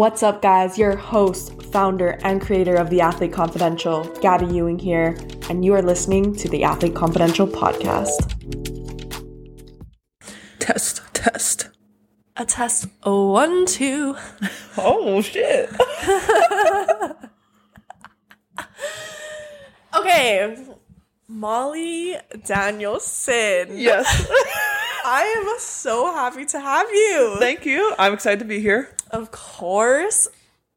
What's up, guys? Your host, founder, and creator of The Athlete Confidential, Gabby Ewing here, and you are listening to the Athlete Confidential podcast. Test, test. A test. Oh, one, two. Oh shit. Okay, Molly Danielson. yes. I am so happy to have you. Thank you. I'm excited to be here. Of course.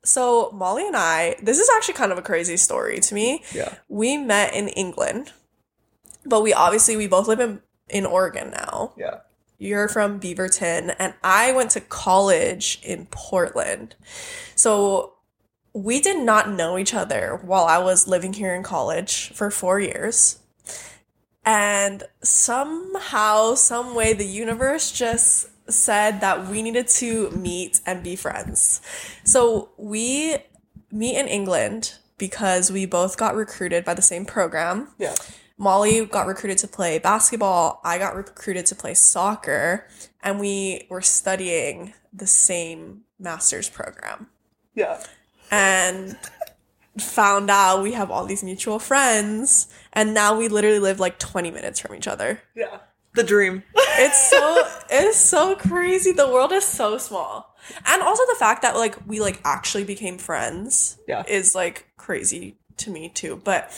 So, Molly and I, this is actually kind of a crazy story to me. Yeah. We met in England, but we obviously we both live in in Oregon now. Yeah. You're from Beaverton and I went to college in Portland. So, we did not know each other while I was living here in college for 4 years. And somehow, some way the universe just said that we needed to meet and be friends. So we meet in England because we both got recruited by the same program. Yeah. Molly got recruited to play basketball, I got recruited to play soccer, and we were studying the same master's program. Yeah. And found out we have all these mutual friends, and now we literally live like 20 minutes from each other. Yeah. The dream. It's so it's so crazy. The world is so small. And also the fact that like we like actually became friends Yeah. is like crazy to me too. But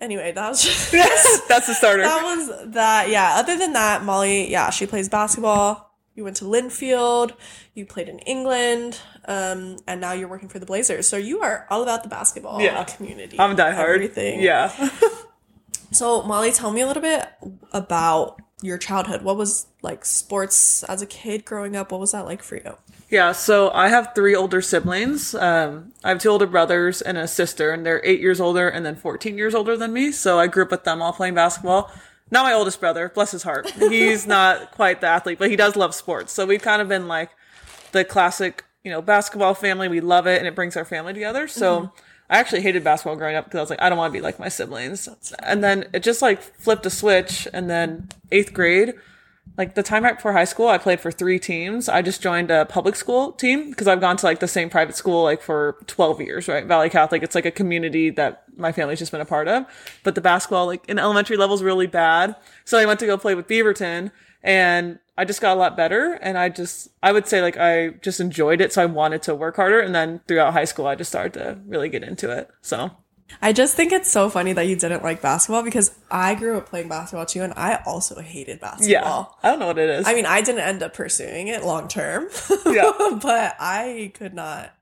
anyway, that was just Yes. That's the starter. that was that. Yeah. Other than that, Molly, yeah, she plays basketball. You went to Linfield. You played in England, um, and now you're working for the Blazers. So you are all about the basketball Yeah. community. I'm a diehard. Everything. Yeah. So Molly, tell me a little bit about your childhood. What was like sports as a kid growing up? What was that like for you? Yeah, so I have three older siblings. Um, I have two older brothers and a sister, and they're eight years older and then 14 years older than me. So I grew up with them all playing basketball. Not my oldest brother, bless his heart. He's not quite the athlete, but he does love sports. So we've kind of been like the classic, you know, basketball family. We love it and it brings our family together. So I actually hated basketball growing up because I was like, I don't want to be like my siblings. And then it just like flipped a switch. And then eighth grade, like the time right before high school, I played for three teams. I just joined a public school team because I've gone to like the same private school like for 12 years, right? Valley Catholic. It's like a community that my family's just been a part of. But the basketball, like in elementary level is really bad. So I went to go play with Beaverton and I just got a lot better. And I just, I would say like I just enjoyed it. So I wanted to work harder. And then throughout high school, I just started to really get into it. So I just think it's so funny that you didn't like basketball because I grew up playing basketball too, and I also hated basketball. yeah. I don't know what it is. I mean, I didn't end up pursuing it long term. Yeah. but I could not.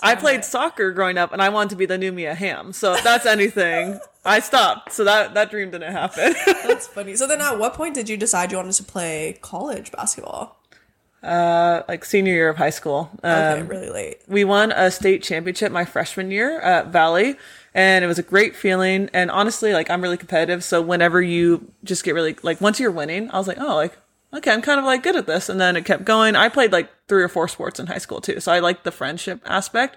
I played soccer growing up, and I wanted to be the new Mia Hamm. So if that's anything, I stopped. So that that dream didn't happen. That's funny. So then, at what point did you decide you wanted to play college basketball? uh, like senior year of high school, Okay, um, really late. we won a state championship my freshman year at Valley, and it was a great feeling. And honestly, like I'm really competitive, so whenever you just get really like once you're winning, I was like, oh, like okay, I'm kind of like good at this. And then it kept going. I played like three or four sports in high school too, so I liked the friendship aspect.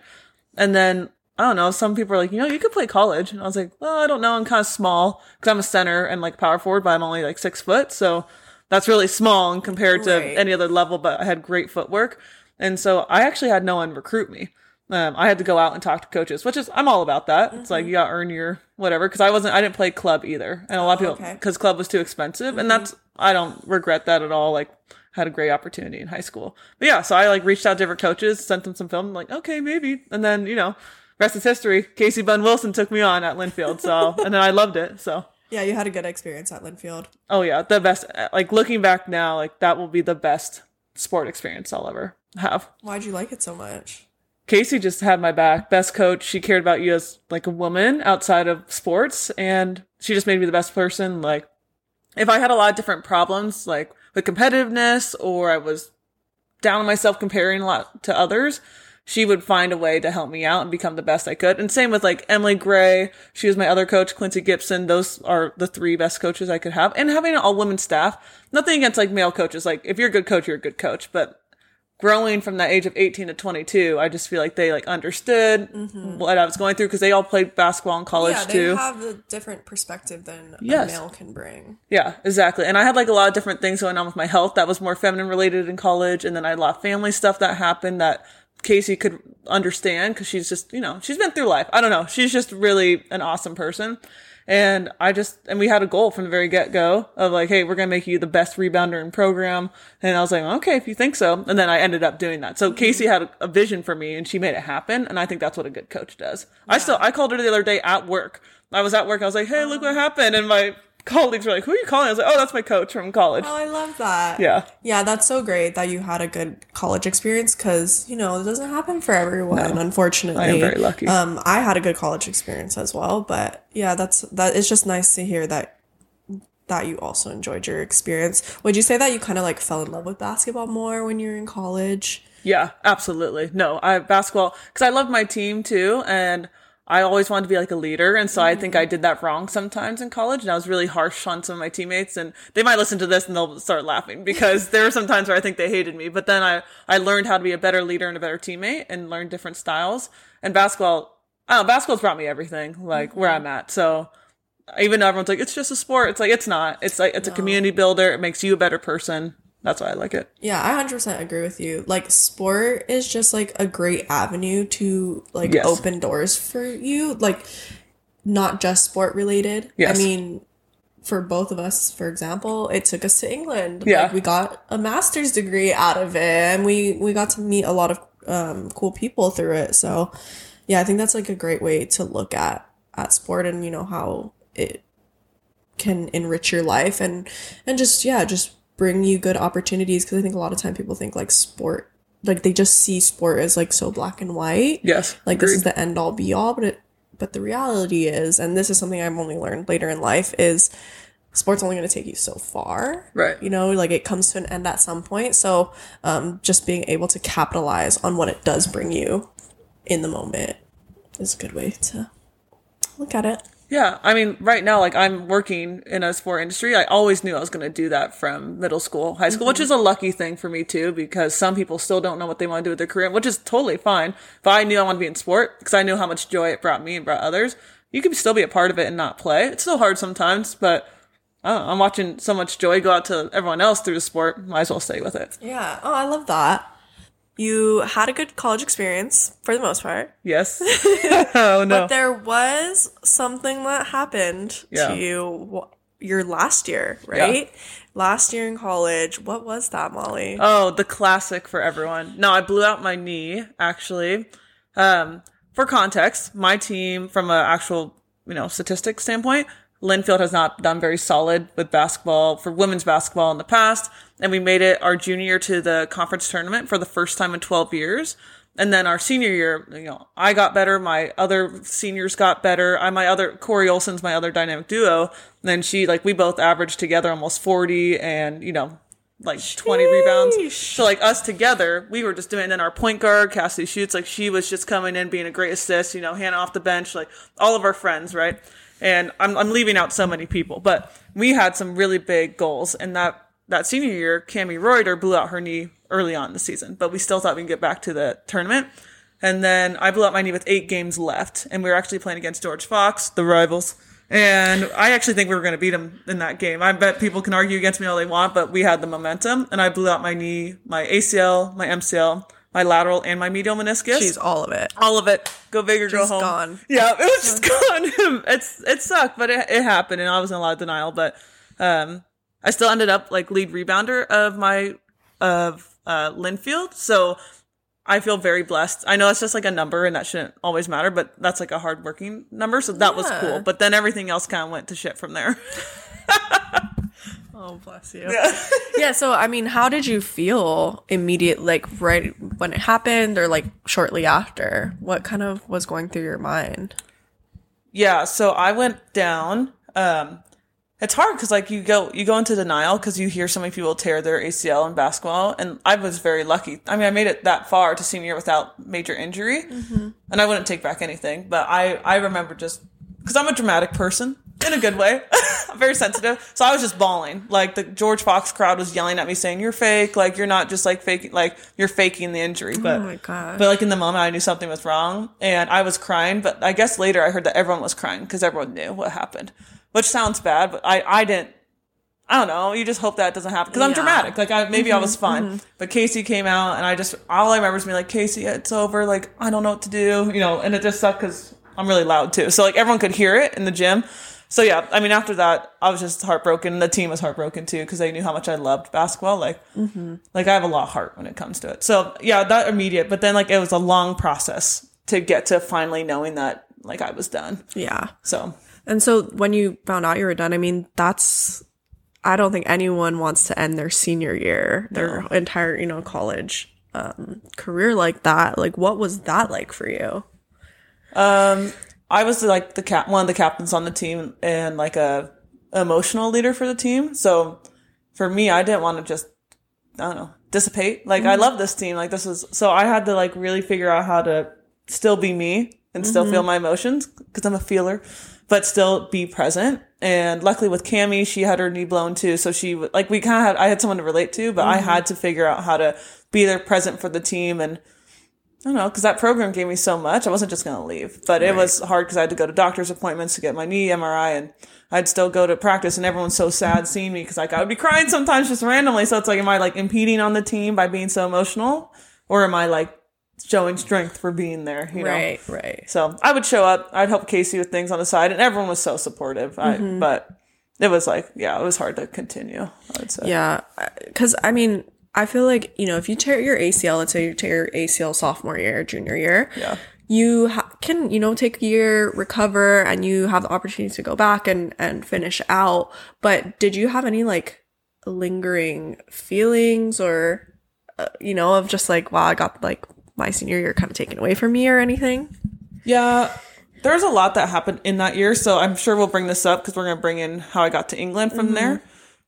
And then I don't know. Some people are like, you know, you could play college, and I was like, well, I don't know. I'm kind of small because I'm a center and like power forward, but I'm only like six foot, so that's really small and compared to Right. any other level. But I had great footwork, and so I actually had no one recruit me. Um, I had to go out and talk to coaches, which is I'm all about that. It's like you got to earn your whatever because I wasn't I didn't play club either, and a lot of people okay. because club was too expensive, and that's I don't regret that at all. Like had a great opportunity in high school, but yeah, so I like reached out to different coaches, sent them some film, like okay maybe, and then you know rest is history. Casey Bunn Wilson took me on at Linfield, so and then I loved it. So Yeah, you had a good experience at Linfield. oh yeah, the best. Like looking back now, like that will be the best sport experience I'll ever have. Why'd you like it so much? Casey just had my back. Best coach. She cared about you as like a woman outside of sports, and she just made me the best person. Like, if I had a lot of different problems, like with competitiveness, or I was down on myself comparing a lot to others, she would find a way to help me out and become the best I could. And same with like Emily Gray. She was my other coach, Quincy Gibson. Those are the three best coaches I could have. And having an all women staff, nothing against like male coaches. Like if you're a good coach, you're a good coach. But growing from that age of 18 to 22, I just feel like they like understood mm-hmm. what I was going through because they all played basketball in college yeah, they too. have a different perspective than Yes. a male can bring. Yeah, exactly. And I had like a lot of different things going on with my health that was more feminine related in college. And then I had a lot of family stuff that happened that Casey could understand because she's just, you know, she's been through life. I don't know. She's just really an awesome person. And I just, and we had a goal from the very get go of like, hey, we're going to make you the best rebounder in program. And I was like, okay, if you think so. And then I ended up doing that. So Casey had a, a vision for me and she made it happen. And I think that's what a good coach does. I still, I called her the other day at work. I was at work. I was like, hey, look what happened. And my colleagues were like, who are you calling? I was like, oh, that's my coach from college. Oh, I love that. Yeah. Yeah, that's so great that you had a good college experience because, you know, it doesn't happen for everyone, unfortunately. I am very lucky. Um, I had a good college experience as well, but yeah, that's that. It's just nice to hear that that you also enjoyed your experience. Would you say that you kind of like fell in love with basketball more when you were in college? Yeah, absolutely. No, I basketball because I love my team too, and I always wanted to be like a leader, and so I think I mm-hmm. did that wrong sometimes in college, and I was really harsh on some of my teammates, and they might listen to this and they'll start laughing because there were some times where I think they hated me, but then I I learned how to be a better leader and a better teammate, and learned different styles. And basketball, I don't know, basketball's brought me everything, like where I'm mm-hmm. at. So even though everyone's like, it's just a sport, it's like it's not. It's like it's a community builder. It makes you a better person. That's why I like it. Yeah, I 100% agree with you. Like sport is just like a great avenue to like Yes. open doors for you, like not just sport related. Yes. I mean, for both of us, for example, it took us to England. Yeah. Like we got a master's degree out of it and we we got to meet a lot of um cool people through it. So, yeah, I think that's like a great way to look at at sport and you know how it can enrich your life and and just yeah just bring you good opportunities because i think a lot of time people think like sport like they just see sport as like so black and white. Yes, like this is the end all be all but it but the reality is and this is something i've only learned later in life is sports only going to take you so far. Right. you know like it comes to an end at some point. So um just being able to capitalize on what it does bring you in the moment is a good way to look at it Yeah, I mean, right now, like I'm working in a sport industry. I always knew I was going to do that from middle school, high school, which mm-hmm. is a lucky thing for me too, because some people still don't know what they want to do with their career, which is totally fine. But I knew I wanted to be in sport because I knew how much joy it brought me and brought others. You can still be a part of it and not play. It's still hard sometimes, but know, I'm watching so much joy go out to everyone else through the sport. Might as well stay with it. Yeah. Oh, I love that. You had a good college experience for the most part. Yes. oh no. But there was something that happened Yeah. to you your last year, right? Last year in college. What was that, Molly? Oh, the classic for everyone. No, I blew out my knee actually. Um, for context, my team from an actual, you know, statistics standpoint, Linfield has not done very solid with basketball for women's basketball in the past, and we made it our junior to the conference tournament for the first time in 12 years. And then our senior year, you know, I got better. My other seniors got better. I, my other, Corey Olson's my other dynamic duo. And then she, like, we both averaged together almost 40 and, you know, like 20 rebounds. So like us together, we were just doing. And then our point guard, Cassidy shoots, like she was just coming in, being a great assist. You know, Hannah off the bench, like all of our friends, right? And I'm I'm leaving out so many people, but we had some really big goals. And that that senior year, Cami Reuter blew out her knee early on the season, but we still thought we could get back to the tournament. And then I blew out my knee with eight games left, and we were actually playing against George Fox, the rivals. And I actually think we were going to beat them in that game. I bet people can argue against me all they want, but we had the momentum, and I blew out my knee, my ACL, my MCL, my lateral, and my medial meniscus. She's all of it. all of it. Go big or go Just home. gone. Yeah, it was just gone. it's it sucked, but it, it happened, and I was in a lot of denial. But um, I still ended up like lead rebounder of my of uh, Linfield, so I feel very blessed. I know it's just like a number, and that shouldn't always matter, but that's like a hardworking number, so that was cool. But then everything else kind of went to shit from there. Oh, bless you. Yeah. yeah. so, I mean, how did you feel immediate, like right when it happened or like shortly after? What kind of was going through your mind? Yeah, so I went down. Um, it's hard because like you go you go into denial because you hear so many people tear their ACL in basketball, and I was very lucky. I mean, I made it that far to senior without major injury, and I wouldn't take back anything. But I I remember just because I'm a dramatic person in a good way. I'm very sensitive, so I was just bawling. Like the George Fox crowd was yelling at me, saying, "You're fake! Like you're not just like faking, like you're faking the injury." Oh but oh my god. but like in the moment, I knew something was wrong, and I was crying. But I guess later I heard that everyone was crying because everyone knew what happened, which sounds bad. But I I didn't I don't know. You just hope that doesn't happen because I'm Yeah. dramatic. Like I maybe I was mm-hmm. fun, mm-hmm. but Casey came out and I just all I remember is me like Casey, it's over. Like I don't know what to do, you know. And it just sucked because I'm really loud too, so like everyone could hear it in the gym. So yeah, I mean after that I was just heartbroken. The team was heartbroken too because they knew how much I loved basketball. Like like I have a lot of heart when it comes to it. So yeah, that immediate. But then like it was a long process to get to finally knowing that like I was done. Yeah. So And so when you found out you were done, I mean, that's I don't think anyone wants to end their senior year, their entire, you know, college um career like that. Like what was that like for you? Um, I was like the cap, one of the captains on the team, and like a emotional leader for the team. So for me, I didn't want to just, I don't know, dissipate. Like I mm-hmm. love this team. Like this is so I had to like really figure out how to still be me and still feel mm-hmm. my emotions because I'm a feeler, but still be present. And luckily with Cami, she had her knee blown too, so she like we kind of had I had someone to relate to, but I mm-hmm. had to figure out how to be there present for the team and I don't know, because that program gave me so much. I wasn't just going to leave, but it was hard because I had to go to doctor's appointments to get my knee MRI, and I'd still go to practice, and everyone's so sad seeing me because like I would be crying sometimes just randomly. So it's like, am I like impeding on the team by being so emotional, or am I like showing strength for being there? You know. right. So I would show up. I'd help Casey with things on the side, and everyone was so supportive. I, mm-hmm. but it was like, yeah, it was hard to continue. I would say. Yeah, because I mean, I feel like you know, if you tear your ACL, let's say you tear your ACL sophomore year, junior year, Yeah. you ha- can you know take a year, recover, and you have the opportunity to go back and and finish out. But did you have any like lingering feelings or uh, you know of just like wow, I got like my senior year kind of taken away from me or anything? Yeah, there's a lot that happened in that year, so I'm sure we'll bring this up because we're gonna bring in how I got to England from there.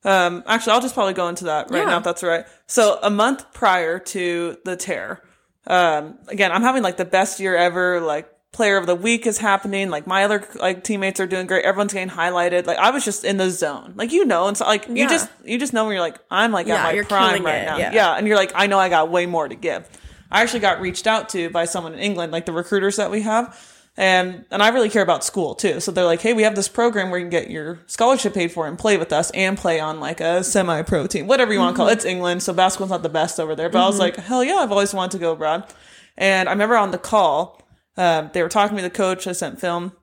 Um, actually, I'll just probably go into that right Yeah. now if that's all right. So a month prior to the tear, um, again, I'm having like the best year ever. Like player of the week is happening. Like my other like teammates are doing great. Everyone's getting highlighted. Like I was just in the zone. Like you know, and so like you just you just know when you're like I'm like Yeah, at my prime right it, now. yeah. yeah, and you're like I know I got way more to give. I actually got reached out to by someone in England, like the recruiters that we have. And and I really care about school too. So they're like, hey, we have this program where you can get your scholarship paid for and play with us and play on like a semi pro team, whatever you want to call it. It's England, so basketball's not the best over there. But I was mm-hmm. like, hell yeah, I've always wanted to go abroad. And I remember on the call, um, they were talking to the coach. I sent film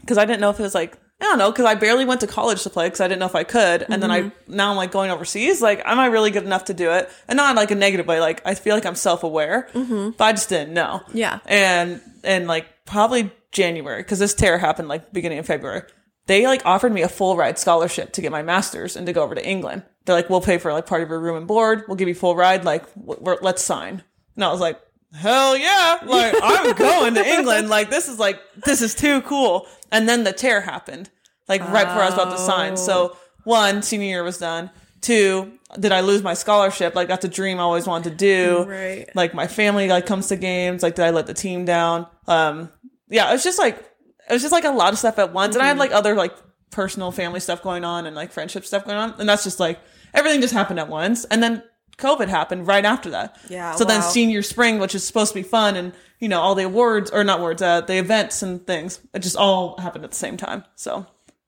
because I didn't know if it was like I don't know because I barely went to college to play because I didn't know if I could, and then I mm-hmm. now I'm like going overseas. Like, am I really good enough to do it? And not in like a negative way. Like, I feel like I'm self aware, mm-hmm. but I just didn't know. Yeah. and and like probably January because this tear happened like beginning of February. They like offered me a full ride scholarship to get my master's and to go over to England. They're like, we'll pay for like part of your room and board. We'll give you full ride. Like, let's sign. And I was like, hell yeah! Like, I'm going to England. Like, this is like this is too cool. And then the tear happened, like right before I was about to sign. So one, senior year was done. Two, did I lose my scholarship? Like, that's a dream I always wanted to do. Right. like my family like comes to games. Like did i let the team down? Um yeah it was just like it was just like a lot of stuff at once. And i had like other like personal family stuff going on and like friendship stuff going on. And that's just like everything just happened at once. And then covid happened right after that. Yeah, so then senior spring which is supposed to be fun and you know all the awards or not awards uh the events and things it just all happened at the same time. So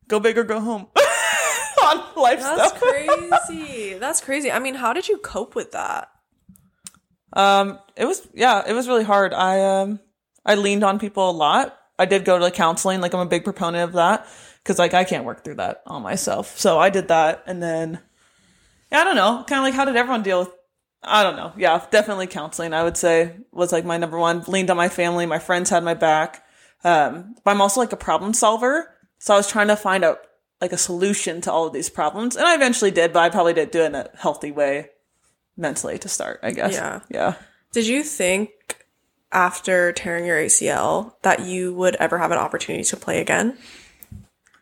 go big or go home on life That's stuff crazy. That's crazy. I mean, how did you cope with that? Um, it was yeah, it was really hard. I um I leaned on people a lot. I did go to counseling, like I'm a big proponent of that because like I can't work through that on myself. So I did that, and then yeah, I don't know, kind of like how did everyone deal with? I don't know. Yeah, definitely counseling. I would say was like my number one. Leaned on my family. My friends had my back. Um, but I'm also like a problem solver, so I was trying to find out like a solution to all of these problems, and I eventually did. But I probably didn't do it in a healthy way mentally to start. I guess. Yeah. Yeah. Did you think after tearing your ACL that you would ever have an opportunity to play again?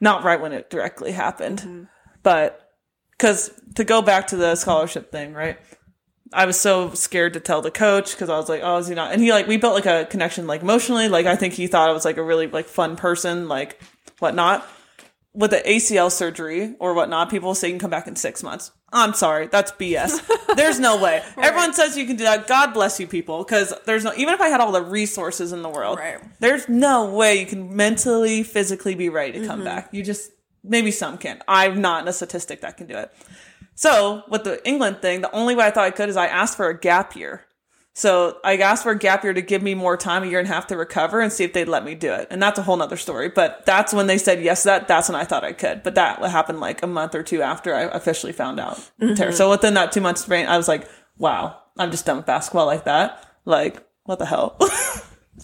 not right when it directly happened, mm-hmm. but because to go back to the scholarship thing, right? I was so scared to tell the coach because I was like, oh, is he not? And he like, we built like a connection, like emotionally. Like, I think he thought I was like a really like fun person, like whatnot. With the ACL surgery or whatnot, people say you can come back in six months. I'm sorry, that's BS. There's no way. Everyone says you can do that. God bless you, people, because there's no. Even if I had all the resources in the world, Right. there's no way you can mentally, physically be ready to come mm-hmm. back. You just maybe some can. I'm not in a statistic that can do it. So with the England thing, the only way I thought I could is I asked for a gap year. So I asked for a gap year to give me more time, a year and a half to recover and see if they'd let me do it. And that's a whole nother story. But that's when they said yes to that. That's when I thought I could. But that happened like a month or two after I officially found out. Mm-hmm. So within that two months span, I was like, wow, I'm just done with basketball like that. Like, what the hell?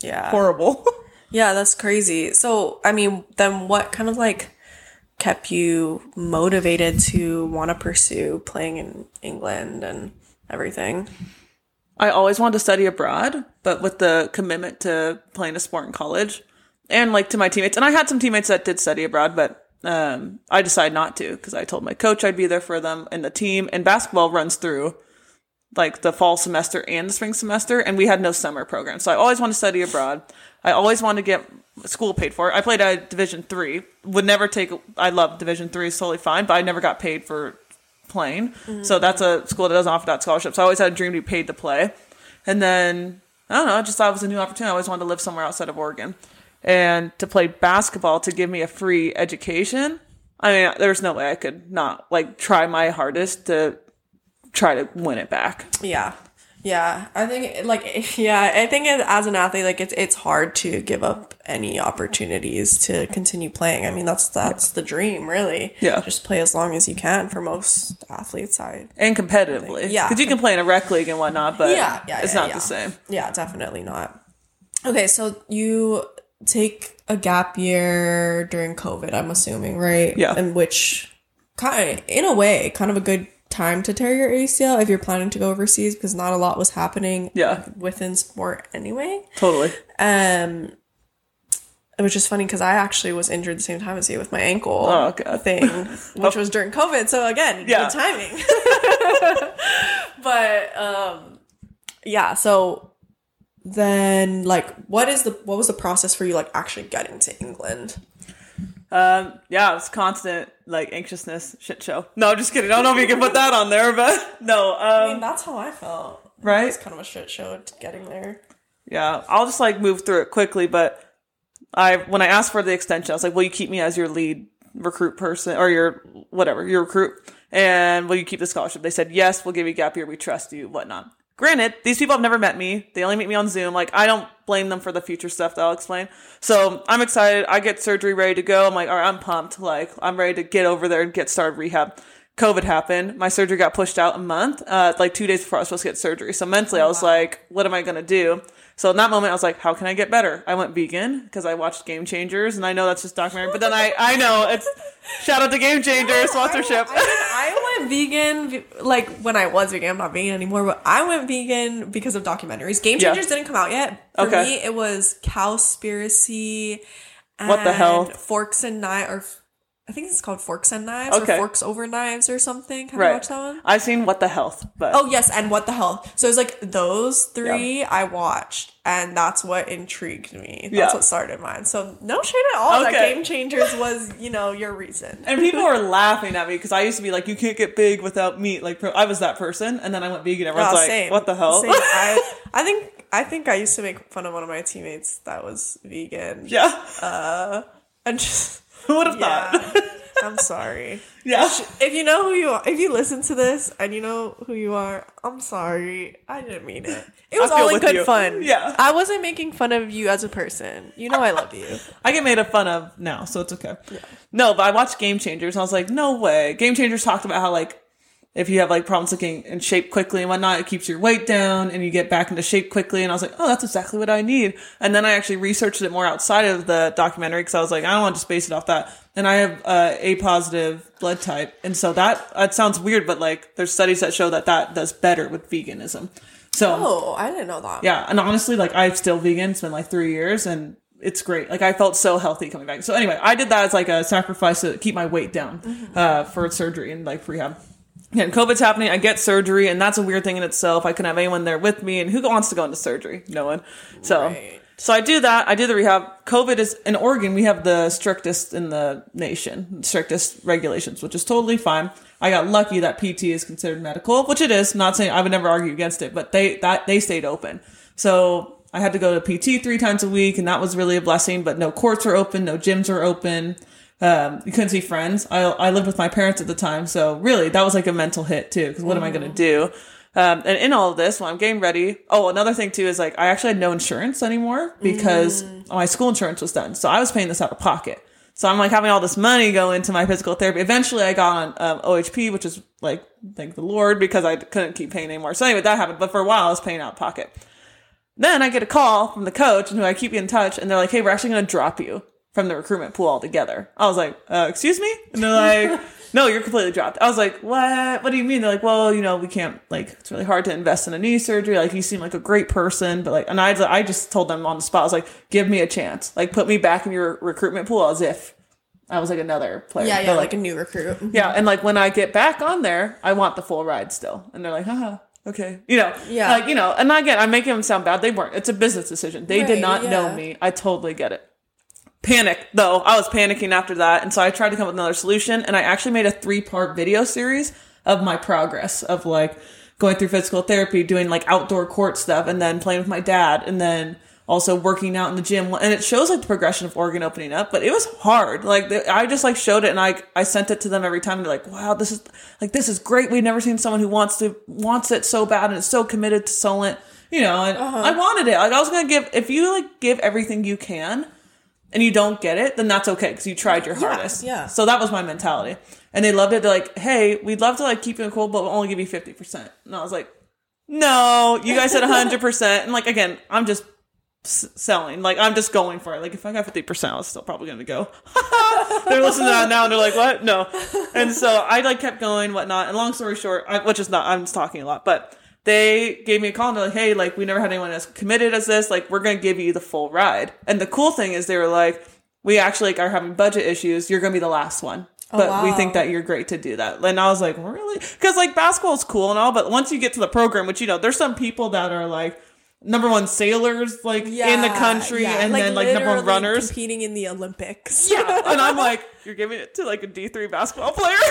Yeah. Horrible. Yeah, that's crazy. So, I mean, then what kind of like kept you motivated to want to pursue playing in England and everything? I always wanted to study abroad, but with the commitment to playing a sport in college and like to my teammates, and I had some teammates that did study abroad, but um, I decided not to because I told my coach I'd be there for them and the team. And basketball runs through like the fall semester and the spring semester, and we had no summer program. So I always wanted to study abroad. I always wanted to get school paid for. I played at Division three. Would never take. I love Division three, is totally fine, but I never got paid for playing. Mm-hmm. So that's a school that doesn't offer that scholarship. So I always had a dream to be paid to play. And then I don't know, I just thought it was a new opportunity. I always wanted to live somewhere outside of Oregon. And to play basketball to give me a free education. I mean, there's no way I could not like try my hardest to try to win it back. Yeah. Yeah, I think like yeah, I think as an athlete, like it's it's hard to give up any opportunities to continue playing. I mean, that's that's the dream, really. Yeah. just play as long as you can for most athletes. I And competitively. Yeah. Because you can play in a rec league and whatnot, but Yeah, yeah, it's yeah, not yeah. the same. Yeah, definitely not. Okay, so you take a gap year during COVID, I'm assuming, right? Yeah. In which kind of, in a way, kind of a good time to tear your ACL if you're planning to go overseas because not a lot was happening Yeah. within sport anyway. Totally. Um it was just funny because I actually was injured the same time as you with my ankle Oh, God. thing, which was during COVID. So again, Yeah. good timing. but um, yeah. So then, like, what is the what was the process for you like actually getting to England? Um, yeah, it was constant like anxiousness shit show. No, just kidding. I don't know if you can put that on there, but no. I mean, Um, that's how I felt. Right? It's kind of a shit show getting there. yeah, I'll just like move through it quickly. But I, when I asked for the extension, I was like, "Will you keep me as your lead recruit person or your whatever your recruit? And will you keep the scholarship?" They said, "Yes, we'll give you gap year. We trust you, whatnot." Granted, these people have never met me. They only meet me on Zoom. Like, I don't blame them for the future stuff that I'll explain. So I'm excited. I get surgery ready to go. I'm like, all right, I'm pumped. Like, I'm ready to get over there and get started rehab. COVID happened. My surgery got pushed out a month, uh, like two days before I was supposed to get surgery. So mentally, I was like, what am I going to do? So in that moment, I was like, how can I get better? I went vegan because I watched Game Changers and I know that's just documentary, but then I, I know it's shout out to Game Changers sponsorship. I, I, I went vegan, like when I was vegan. I'm not vegan anymore, but I went vegan because of documentaries. Game Yeah. Changers didn't come out yet. For Okay. me, it was Cowspiracy. And What the Health? Forks and knives, or I think it's called Forks and Knives, Okay. or Forks over Knives, or something. Have you right. watched that one? I've seen What the Health, but Oh yes, and what the hell? So it's like those three I watched, and that's what intrigued me. That's Yeah. what started mine. So no shade at all. That Okay. Game Changers was, you know, your reason. And people were laughing at me because I used to be like, you can't get big without meat. Like, I was that person. And then I went vegan. Everyone's Oh, like, same. what the hell? I, I think I think I used to make fun of one of my teammates that was vegan. yeah. Uh, and just Who would have yeah. thought? I'm sorry. yeah. If you know who you are, if you listen to this and you know who you are, I'm sorry. I didn't mean it. It was all in good you. fun. Yeah. I wasn't making fun of you as a person. You know I love you. I get made fun of now, so it's okay. No, but I watched Game Changers and I was like, no way. Game Changers talked about how, like, if you have like problems looking in shape quickly and whatnot, it keeps your weight down and you get back into shape quickly. And I was like, oh, that's exactly what I need. And then I actually researched it more outside of the documentary because I was like, I don't want to just base it off that. And I have uh, A positive blood type, and so that that sounds weird, but like there's studies that show that that does better with veganism. So Oh, I didn't know that. yeah, and honestly, like I'm still vegan. It's been like three years, and it's great. Like I felt so healthy coming back. So anyway, I did that as like a sacrifice to keep my weight down uh, for surgery and like rehab. Yeah, and COVID's happening. I get surgery, and that's a weird thing in itself. I couldn't have anyone there with me, and who wants to go into surgery? No one. So, Right. so I do that. I do the rehab. COVID is in Oregon. We have the strictest in the nation, strictest regulations, which is totally fine. I got lucky that PT is considered medical, which it is. Not saying I would never argue against it, but they that they stayed open. So I had to go to PT three times a week, and that was really a blessing. But no courts were open, no gyms were open. Um, you couldn't see friends. I I lived with my parents at the time, so really that was like a mental hit too. Because what am I gonna do? Um, and in all of this, when I'm getting ready, oh, another thing too is like I actually had no insurance anymore because my school insurance was done, so I was paying this out of pocket. So I'm like having all this money go into my physical therapy. Eventually, I got on um, OHP, which is like thank the Lord because I couldn't keep paying anymore. So anyway, that happened. But for a while, I was paying out of pocket. Then I get a call from the coach and who I keep in touch, and they're like, "Hey, we're actually going to drop you from the recruitment pool altogether." I was like, uh, "Excuse me?" And they're like, "No, you're completely dropped." I was like, "What? What do you mean?" They're like, "Well, you know, we can't like it's really hard to invest in a knee surgery. Like, you seem like a great person, but like," and I I just told them on the spot, I was like, "Give me a chance. Like, put me back in your recruitment pool as if." I was like another player. Yeah, yeah, They're like, a new recruit. yeah, and like when I get back on there, I want the full ride still. And they're like, haha, okay. You know, Yeah. like, you know, and again, I'm making them sound bad. They weren't. It's a business decision. They did Right, not know me. I totally get it. Panic, though. I was panicking after that. And so I tried to come up with another solution. And I actually made a three part video series of my progress of like going through physical therapy, doing like outdoor court stuff, and then playing with my dad, and then also working out in the gym. And it shows like the progression of Oregon opening up, but it was hard. Like I just like showed it and I, I sent it to them every time. They're like, wow, this is like, this is great. We've never seen someone who wants to, wants it so bad and is so committed to Solent, you know, and uh-huh. I wanted it. Like I was going to give, if you like give everything you can and you don't get it, then that's okay. Cause you tried your hardest. yeah. So that was my mentality. And they loved it. They're like, hey, we'd love to like keep you cool, but we'll only give you 50%. And I was like, no, you guys said 100%. And like, again, I'm just s- selling. Like, I'm just going for it. Like, if I got 50%, I was still probably going to go. they're listening to that now and they're like, what? No. And so I like kept going, whatnot. And long story short, I, which is not, I'm just talking a lot, but they gave me a call and they're like, hey, like, we never had anyone as committed as this. Like, we're going to give you the full ride. And the cool thing is they were like, we actually like, are having budget issues. You're going to be the last one. Oh, but we wow. think that you're great to do that. And I was like, really? Because like basketball is cool and all, but once you get to the program, which you know, there's some people that are like number one sailors like in the country yeah. and then like number one runners. competing in the Olympics. Yeah. and I'm like, you're giving it to like a D3 basketball player?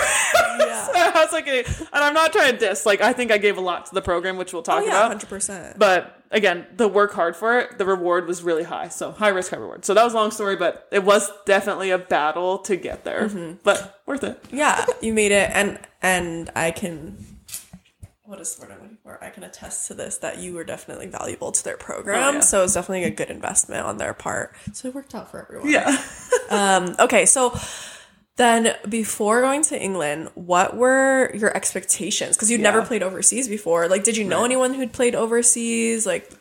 Yeah. So I was like, and I'm not trying to diss. Like, I think I gave a lot to the program, which we'll talk Oh, yeah, about. hundred percent. But again, the work hard for it, the reward was really high. So high risk, high reward. So that was a long story, but it was definitely a battle to get there. Mm-hmm. But worth it. Yeah, you made it, and and I can. What is the word I'm looking for? I can attest to this that you were definitely valuable to their program. Oh, yeah. So it's definitely a good investment on their part. So it worked out for everyone. Yeah. Um, okay, so then before going to England, what were your expectations? Because you'd never played overseas before. Like, did you know anyone who'd played overseas? Like,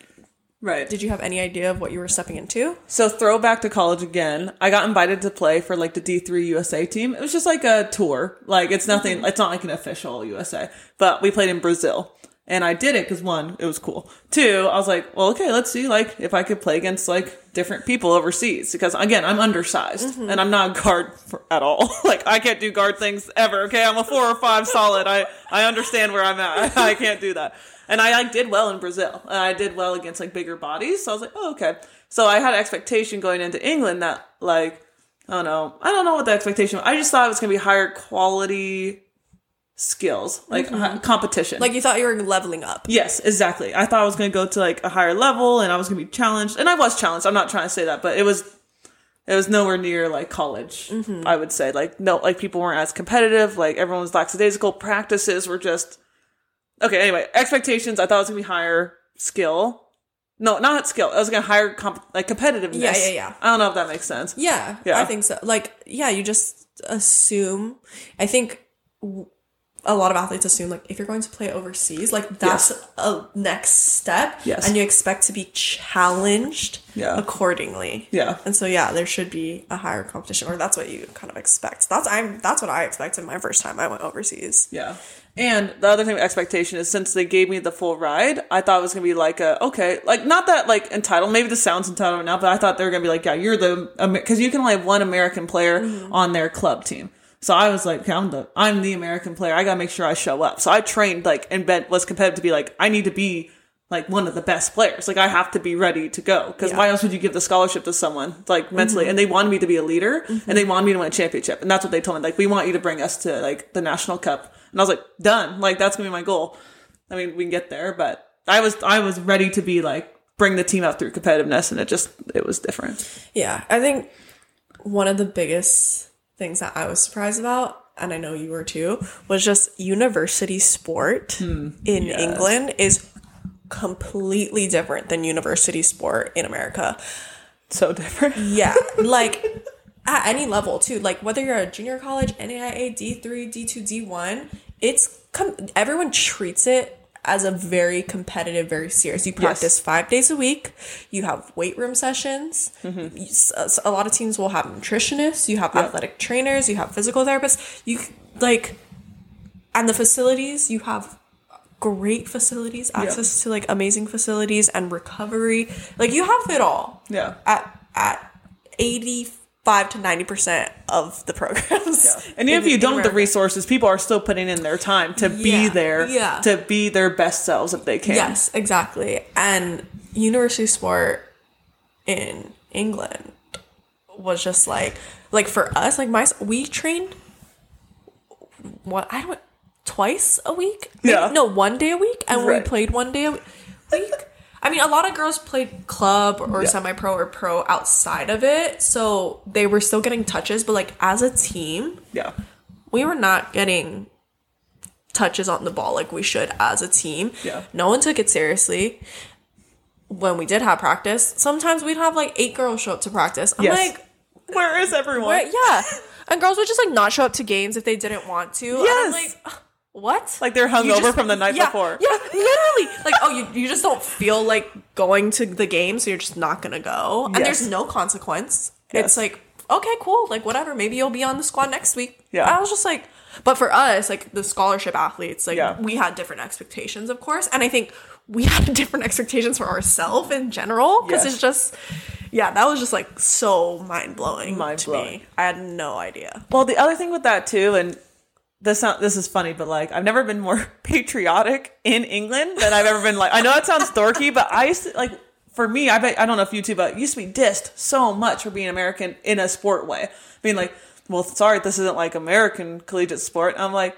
Right. did you have any idea of what you were stepping into? So throwback to college again. I got invited to play for like the D3 USA team. It was just like a tour. Like it's nothing, mm-hmm. it's not like an official USA, but we played in Brazil. And I did it because one, it was cool. Two, I was like, well, okay, let's see like if I could play against like different people overseas because again, I'm undersized mm-hmm. and I'm not a guard for, at all. like I can't do guard things ever. Okay. I'm a four or five solid. I, I understand where I'm at. I, can't do that. And I like did well in Brazil and I did well against like bigger bodies. So I was like, oh, okay. So I had an expectation going into England that like, I don't know. I don't know what the expectation was. I just thought it was going to be higher quality skills, like hi- competition. Like, you thought you were leveling up. Yes, exactly. I thought I was going to go to like a higher level and I was going to be challenged. And I was challenged. I'm not trying to say that, but it was it was nowhere near like college, mm-hmm. I would say. Like no like people weren't as competitive, like everyone was lackadaisical, practices were just Okay, anyway, expectations, I thought it was going to be higher skill. No, not skill. I was going to higher comp- like competitiveness. Yeah, yeah, yeah. I don't know if that makes sense. Yeah, Yeah. I think so. Like, yeah, you just assume. I think w- a lot of athletes assume like if you're going to play overseas, like that's a next step, Yes. and you expect to be challenged Yeah. accordingly. Yeah. and so yeah, there should be a higher competition, or that's what you kind of expect. That's I'm that's what I expected my first time I went overseas. Yeah. And the other thing with expectation is since they gave me the full ride, I thought it was gonna be like a okay, like not that like entitled. Maybe this sounds entitled now, but I thought they were gonna be like, yeah, you're the because you can only have one American player mm-hmm. on their club team. So I was like, okay, I'm the I'm the American player. I gotta make sure I show up. So I trained like and been, was competitive to be like I need to be like one of the best players. Like I have to be ready to go because Yeah. why else would you give the scholarship to someone like mentally? Mm-hmm. And they wanted me to be a leader and they mm-hmm. wanted me to win a championship. And that's what they told me. Like we want you to bring us to like the national cup. And I was like, done. Like that's gonna be my goal. I mean, we can get there, but I was I was ready to be like bring the team up through competitiveness, and it just it was different. Yeah, I think one of the biggest things that I was surprised about, and I know you were too, was just university sport hmm. in yes. England is completely different than university sport in America. So different. Yeah, like at any level too. Like whether you're a junior college, NAIA, D three, D two, D one, it's com- everyone treats it as a very competitive, very serious. You practice five days a week. You have weight room sessions. Mm-hmm. You- s- s- A lot of teams will have nutritionists. You have athletic trainers. You have physical therapists. You like, and the facilities you have great facilities, access to like amazing facilities and recovery. Like you have it all Yeah. at at eighty five to ninety percent of the programs. And even if you don't have the resources, people are still putting in their time to be there, yeah. to be their best selves if they can. Yes, exactly. And university sport in England was just like like for us, like my we trained what I don't twice a week. Maybe- Yeah. No, one day a week, and we played one day a week. I mean, a lot of girls played club or Yeah. semi pro or pro outside of it, so they were still getting touches. But like as a team, Yeah. we were not getting touches on the ball like we should as a team. Yeah. No one took it seriously. When we did have practice, sometimes we'd have like eight girls show up to practice. I'm Yes. like, Where is everyone? where, yeah. And girls would just like not show up to games if they didn't want to. And I'm Yes. like, what? Like they're hungover just- from the night yeah, before. Yeah, literally. Like, oh, you, you just don't feel like going to the game, so you're just not gonna go. And Yes. there's no consequence. Yes. It's like, okay, cool, like whatever. Maybe you'll be on the squad next week. Yeah. I was just like, but for us, like the scholarship athletes, like Yeah. we had different expectations, of course. And I think we had different expectations for ourselves in general. Because Yes. it's just yeah, that was just like so mind blowing Mind-blowing. I had no idea. Well, the other thing with that too, and this not, this is funny, but like I've never been more patriotic in England than I've ever been. Like I know it sounds dorky, but I used to like for me, I bet I don't know if you too, but used to be dissed so much for being American in a sport way, being like, well, sorry, this isn't like American collegiate sport. I'm like.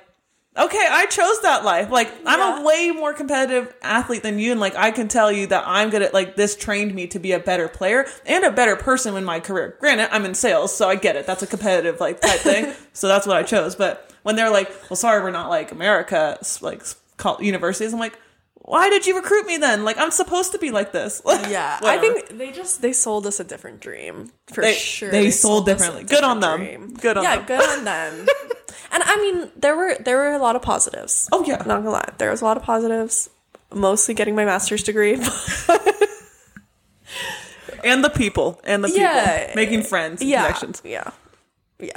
Okay, I chose that life. Like, I'm Yeah. a way more competitive athlete than you, and like, I can tell you that I'm good at like this trained me to be a better player and a better person in my career. Granted, I'm in sales, so I get it. That's a competitive like type thing. So that's what I chose. But when they're like, "Well, sorry, we're not like America, like universities," I'm like, "Why did you recruit me then? Like, I'm supposed to be like this." Yeah, I think they just they sold us a different dream for They- sure. they sold us a differently. Good on different them. Good on yeah, them. good on them. and I mean, there were there were a lot of positives. Oh, yeah. not gonna lie, there was a lot of positives. Mostly getting my master's degree. and the people, and the people, Yeah. making friends, and yeah, connections. yeah, yeah.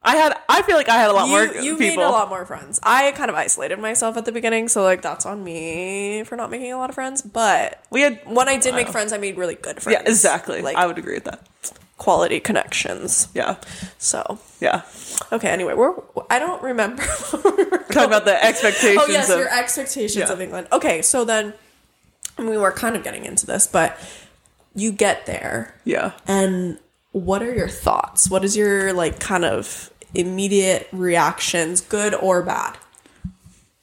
I had, I feel like I had a lot more You you people. made a lot more friends. I kind of isolated myself at the beginning, so like that's on me for not making a lot of friends. But We had, when I did make friends, I made really good friends. yeah, exactly. Like I would agree with that. Quality connections. Yeah, So yeah. okay. Anyway, we're I don't remember. Talk about the expectations. oh yes, of, your expectations Yeah. of England. Okay, so then we were kind of getting into this, but you get there, yeah. and what are your thoughts? What is your like kind of immediate reactions, good or bad?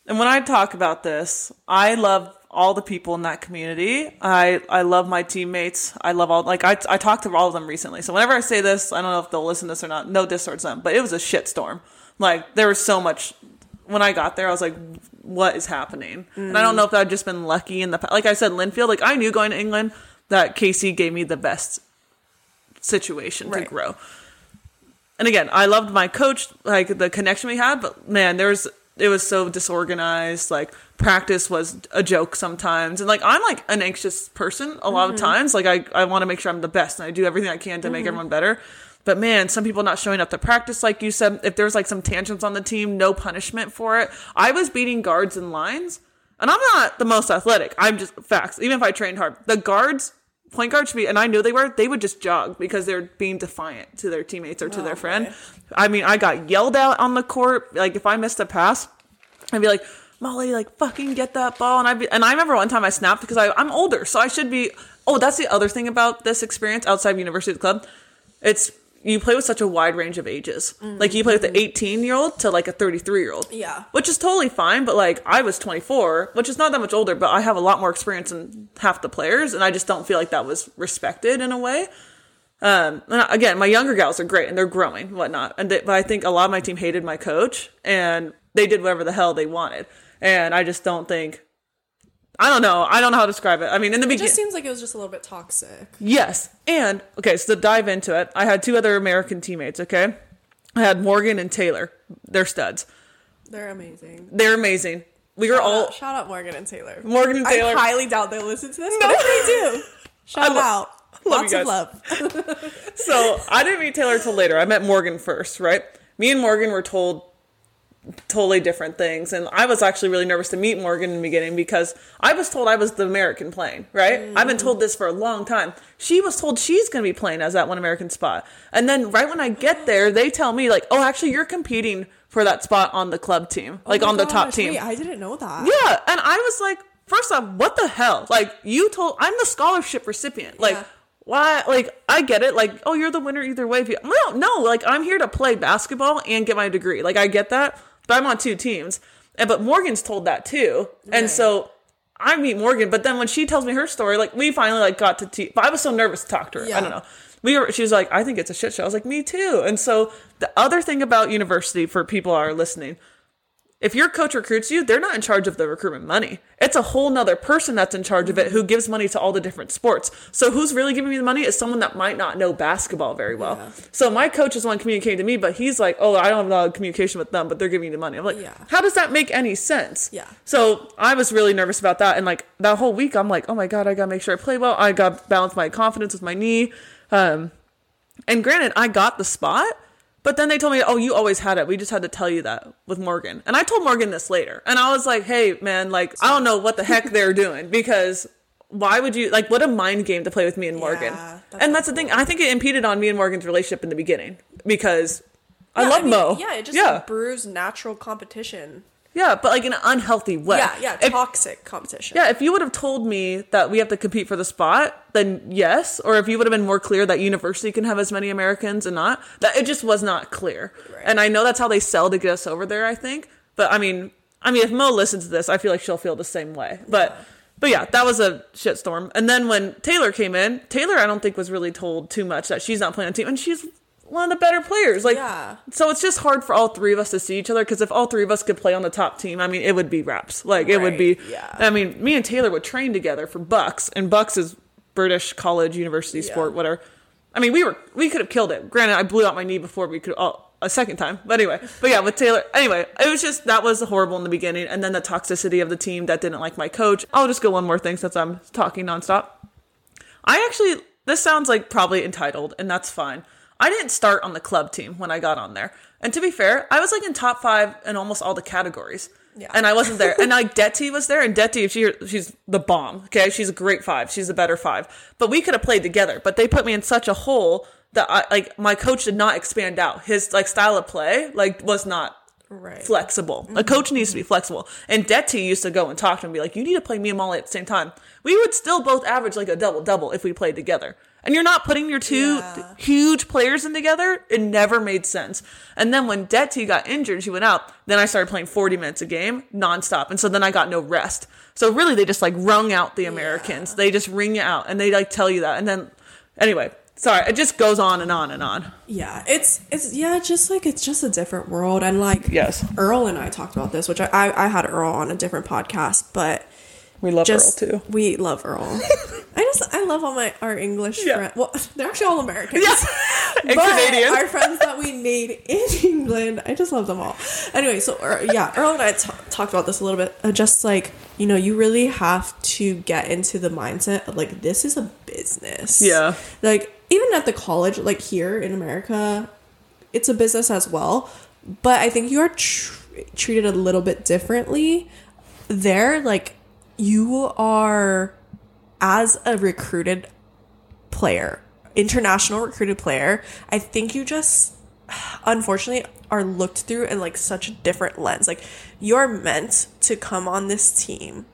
And when I talk about this, I love all the people in that community. I I love my teammates. I love all like I I talked to all of them recently. So whenever I say this, I don't know if they'll listen to this or not. No diss towards them, but it was a shitstorm. Like there was so much. When I got there, I was like, "What is happening?" And I don't mm. know if I'd just been lucky in the pa- like I said, Linfield. Like I knew going to England that Casey gave me the best situation Right. to grow and again, I loved my coach, like the connection we had, but man, there was it was so disorganized. Like practice was a joke sometimes, and like I'm like an anxious person a lot of mm-hmm. times. Like I I want to make sure I'm the best, and I do everything I can to make mm-hmm. everyone better. But man, some people not showing up to practice, like you said. If there's like some tantrums on the team, no punishment for it. I was beating guards and lines, and I'm not the most athletic. I'm just facts. Even if I trained hard, the guards point guard should be, and I knew they were, they would just jog because they're being defiant to their teammates or to their oh, friend. I mean, I got yelled at on the court. Like if I missed a pass, I'd be like, Molly, like fucking get that ball. And I be, and I remember one time I snapped because I, I'm older, so I should be. Oh, that's the other thing about this experience outside of University Club. It's you play with such a wide range of ages. Like you play with an 18 year old to like a 33 year old. Yeah. Which is totally fine, but like I was 24, which is not that much older, but I have a lot more experience than half the players, and I just don't feel like that was respected in a way. Um, and again, my younger gals are great and they're growing, and whatnot. And they, but I think a lot of my team hated my coach and they did whatever the hell they wanted. And I just don't think. I don't know. I don't know how to describe it. I mean, in the beginning, It just seems like it was just a little bit toxic. Yes. And okay, so to dive into it, I had two other American teammates, okay? I had Morgan and Taylor. They're studs. They're amazing. They're amazing. We were all Shout out Morgan and Taylor. Morgan and Taylor. I highly doubt they listen to this, but if they do, shout lo- out. love Lots you of love. so I didn't meet Taylor till later. I met Morgan first, right? Me and Morgan were told totally different things. And I was actually really nervous to meet Morgan in the beginning because I was told I was the American playing, right? I've been told this for a long time. She was told she's going to be playing as that one American spot. And then right when I get there, they tell me, like, oh, actually, you're competing for that spot on the club team, oh like Oh my on the top team. Wait, I didn't know that. Yeah, and I was like, first off, what the hell? Like, you told I'm the scholarship recipient. Like, Yeah. why? Like, I get it. Like, oh, you're the winner either way. No, no, like I'm here to play basketball and get my degree. Like, I get that, but I'm on two teams. And but Morgan's told that too, and Right. so. I meet Morgan, but then when she tells me her story, like we finally like got to te- but I was so nervous to talk to her. I don't know. We were she was like, I think it's a shit show. I was like, me too. And so the other thing about university for people who are listening, if your coach recruits you, they're not in charge of the recruitment money. It's a whole nother person that's in charge of it who gives money to all the different sports. So who's really giving me the money is someone that might not know basketball very well. Yeah. So my coach is one communicating to me, but he's like, oh, I don't have a lot of communication with them, but they're giving me the money. I'm like, Yeah. how does that make any sense? Yeah. So I was really nervous about that. And like that whole week, I'm like, oh my God, I gotta make sure I play well. I got to balance my confidence with my knee. Um, and granted, I got the spot, but then they told me, oh, you always had it. We just had to tell you that with Morgan. And I told Morgan this later. And I was like, hey, man, like, I don't know what the heck they're doing because why would you, like, what a mind game to play with me and Morgan. Yeah, that's and that's the thing. I think it impeded on me and Morgan's relationship in the beginning because I Yeah, love mean, Mo. Yeah, it just yeah. brews natural competition. Yeah, but like in an unhealthy way. Yeah, yeah, If- toxic competition. yeah, if you would have told me that we have to compete for the spot, then yes. Or if you would have been more clear that university can have as many Americans and not, that it just was not clear. Right. And I know that's how they sell to get us over there, I think. But I mean, I mean, if Mo listens to this, I feel like she'll feel the same way. But, but yeah, that was a shitstorm. And then when Taylor came in, Taylor, I don't think was really told too much that she's not playing on team, and she's one of the better players. Like, Yeah. so it's just hard for all three of us to see each other because if all three of us could play on the top team, I mean, it would be raps. Like, it would be. yeah. I mean, me and Taylor would train together for BUCS, and BUCS is British college, university sport, whatever. I mean, we were we could have killed it. Granted, I blew out my knee before we could. Oh, a second time, but anyway. But yeah, with Taylor. Anyway, it was just that was horrible in the beginning, and then the toxicity of the team that didn't like my coach. I'll just go one more thing since I'm talking nonstop. I actually, this sounds like probably entitled, and that's fine. I didn't start on the club team when I got on there. And to be fair, I was like in top five in almost all the categories. Yeah. And I wasn't there. and like Detty was there, and Detty, she, she's the bomb. Okay. She's a great five. She's a better five. But we could have played together. But they put me in such a hole that I, like, my coach did not expand out. His like style of play, like, was not Right. flexible. A mm-hmm. coach needs to be mm-hmm. flexible. And Detty used to go and talk to him and be like, you need to play me and Molly at the same time. We would still both average like a double double if we played together. And you're not putting your two Yeah. huge players in together. It never made sense. And then when Detty got injured, she went out. Then I started playing 40 minutes a game nonstop. And so then I got no rest. So really they just like wrung out the Americans. They just ring you out and they like tell you that. And then anyway, sorry, it just goes on and on and on. Yeah, it's it's yeah, just like it's just a different world, and like Yes. Earl and I talked about this, which I I, I had Earl on a different podcast, but We love just Earl too. we love Earl. I just I love all my our English Yeah. friends. Well, they're actually all Americans. Yeah. And but Canadian. our friends that we made in England, I just love them all. Anyway, so yeah, Earl and I t- talked about this a little bit. Uh, just like you know, you really have to get into the mindset of like this is a business. Yeah. Like even at the college, like here in America, it's a business as well. But I think you are tr- treated a little bit differently there. Like you are as a recruited player, international recruited player, I think you just unfortunately are looked through in like such a different lens. Like you're meant to come on this team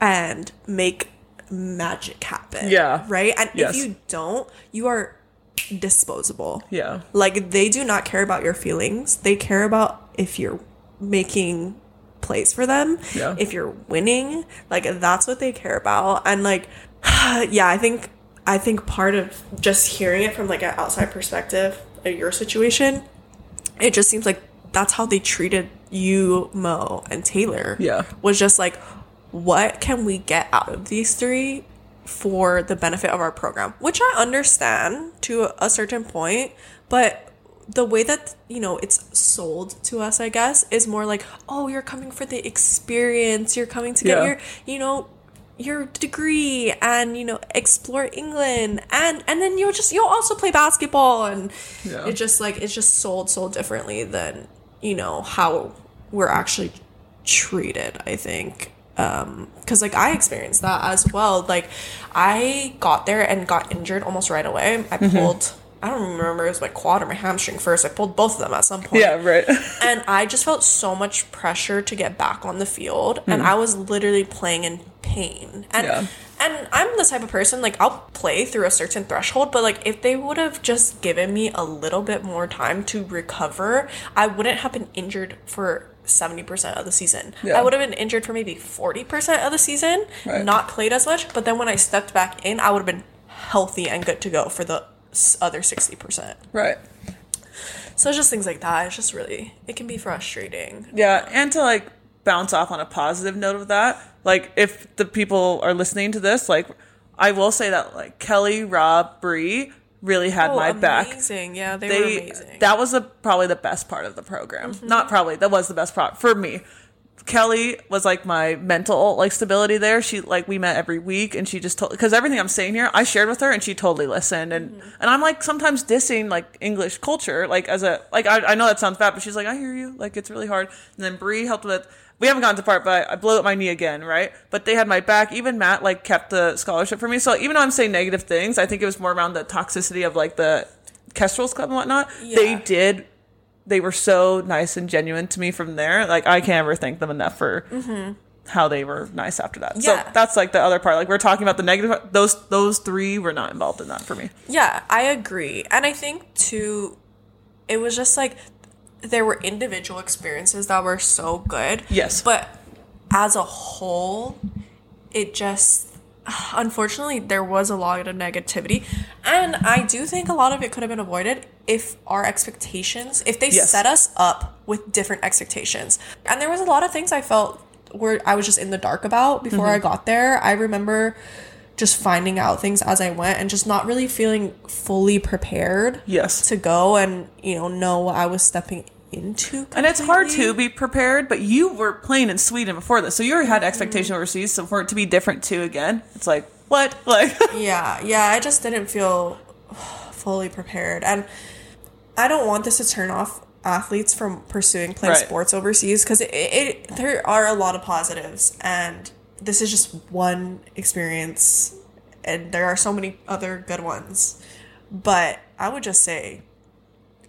and make magic happen. Yeah. Right? And Yes. if you don't, you are disposable. Yeah. Like they do not care about your feelings. They care about if you're making plays for them, Yeah. if you're winning. Like that's what they care about. And like yeah, I think I think part of just hearing it from like an outside perspective of your situation, it just seems like that's how they treated you, Mo, and Taylor. Yeah. Was just like, what can we get out of these three for the benefit of our program? Which I understand to a certain point, but the way that you know it's sold to us i guess is more like oh you're coming for the experience you're coming to get Yeah. your you know your degree and you know explore england. And and then you'll just you'll also play basketball and Yeah. it just like it's just sold so differently than you know how we're actually treated i think. Um because like i experienced that as well. Like i got there and got injured almost right away. I pulled i don't remember it was my quad or my hamstring first i pulled both of them at some point Yeah, right. and I just felt so much pressure to get back on the field, and hmm. I was literally playing in pain. And Yeah. and I'm the type of person like I'll play through a certain threshold, but like if they would have just given me a little bit more time to recover, I wouldn't have been injured for. 70% of the season. Yeah. I would have been injured for maybe 40% of the season, Right. not played as much, but then when I stepped back in, I would have been healthy and good to go for the other 60%. right. So it's just things like that. It's just really, it can be frustrating. Yeah, and to like bounce off on a positive note of that, like if the people are listening to this, like I will say that like Kelly, Rob, Bree really had Oh, my back. amazing. Yeah, they, were amazing. Mm-hmm. that was the probably the best part of the program. Not probably that was the best part for me. Kelly was like my mental like stability there. She like we met every week and she just told because everything I'm saying here I shared with her and she totally listened. And Mm-hmm. and I'm like sometimes dissing like English culture like as a like I, I know that sounds bad but she's like I hear you. Like it's really hard. And then Bree helped with we haven't gotten to part but I blew up my knee again right? But they had my back. Even Matt like kept the scholarship for me. So even though I'm saying negative things I think it was more around the toxicity of like the Kestrel's club and whatnot they did they were so nice and genuine to me from there. Like I can't ever thank them enough for how they were nice after that. Mm-hmm. Yeah. So that's like the other part. Like we're talking about the negative. Those those three were not involved in that for me. yeah, I agree. And I think too, it was just like there were individual experiences that were so good. Yes. But as a whole, it just, unfortunately, there was a lot of negativity. And I do think a lot of it could have been avoided if our expectations, if they Yes. set us up with different expectations. And there was a lot of things I felt where I was just in the dark about before Mm-hmm. I got there. I remember just finding out things as I went and just not really feeling fully prepared Yes. to go and, you know, know what I was stepping into. And it's hard to be prepared, but you were playing in Sweden before this, so you already had Mm-hmm. expectation overseas. So for it to be different too again, it's like what? Like Yeah, yeah, I just didn't feel fully prepared. And I don't want this to turn off athletes from pursuing playing Right. sports overseas because it, it, there are a lot of positives and this is just one experience and there are so many other good ones. But I would just say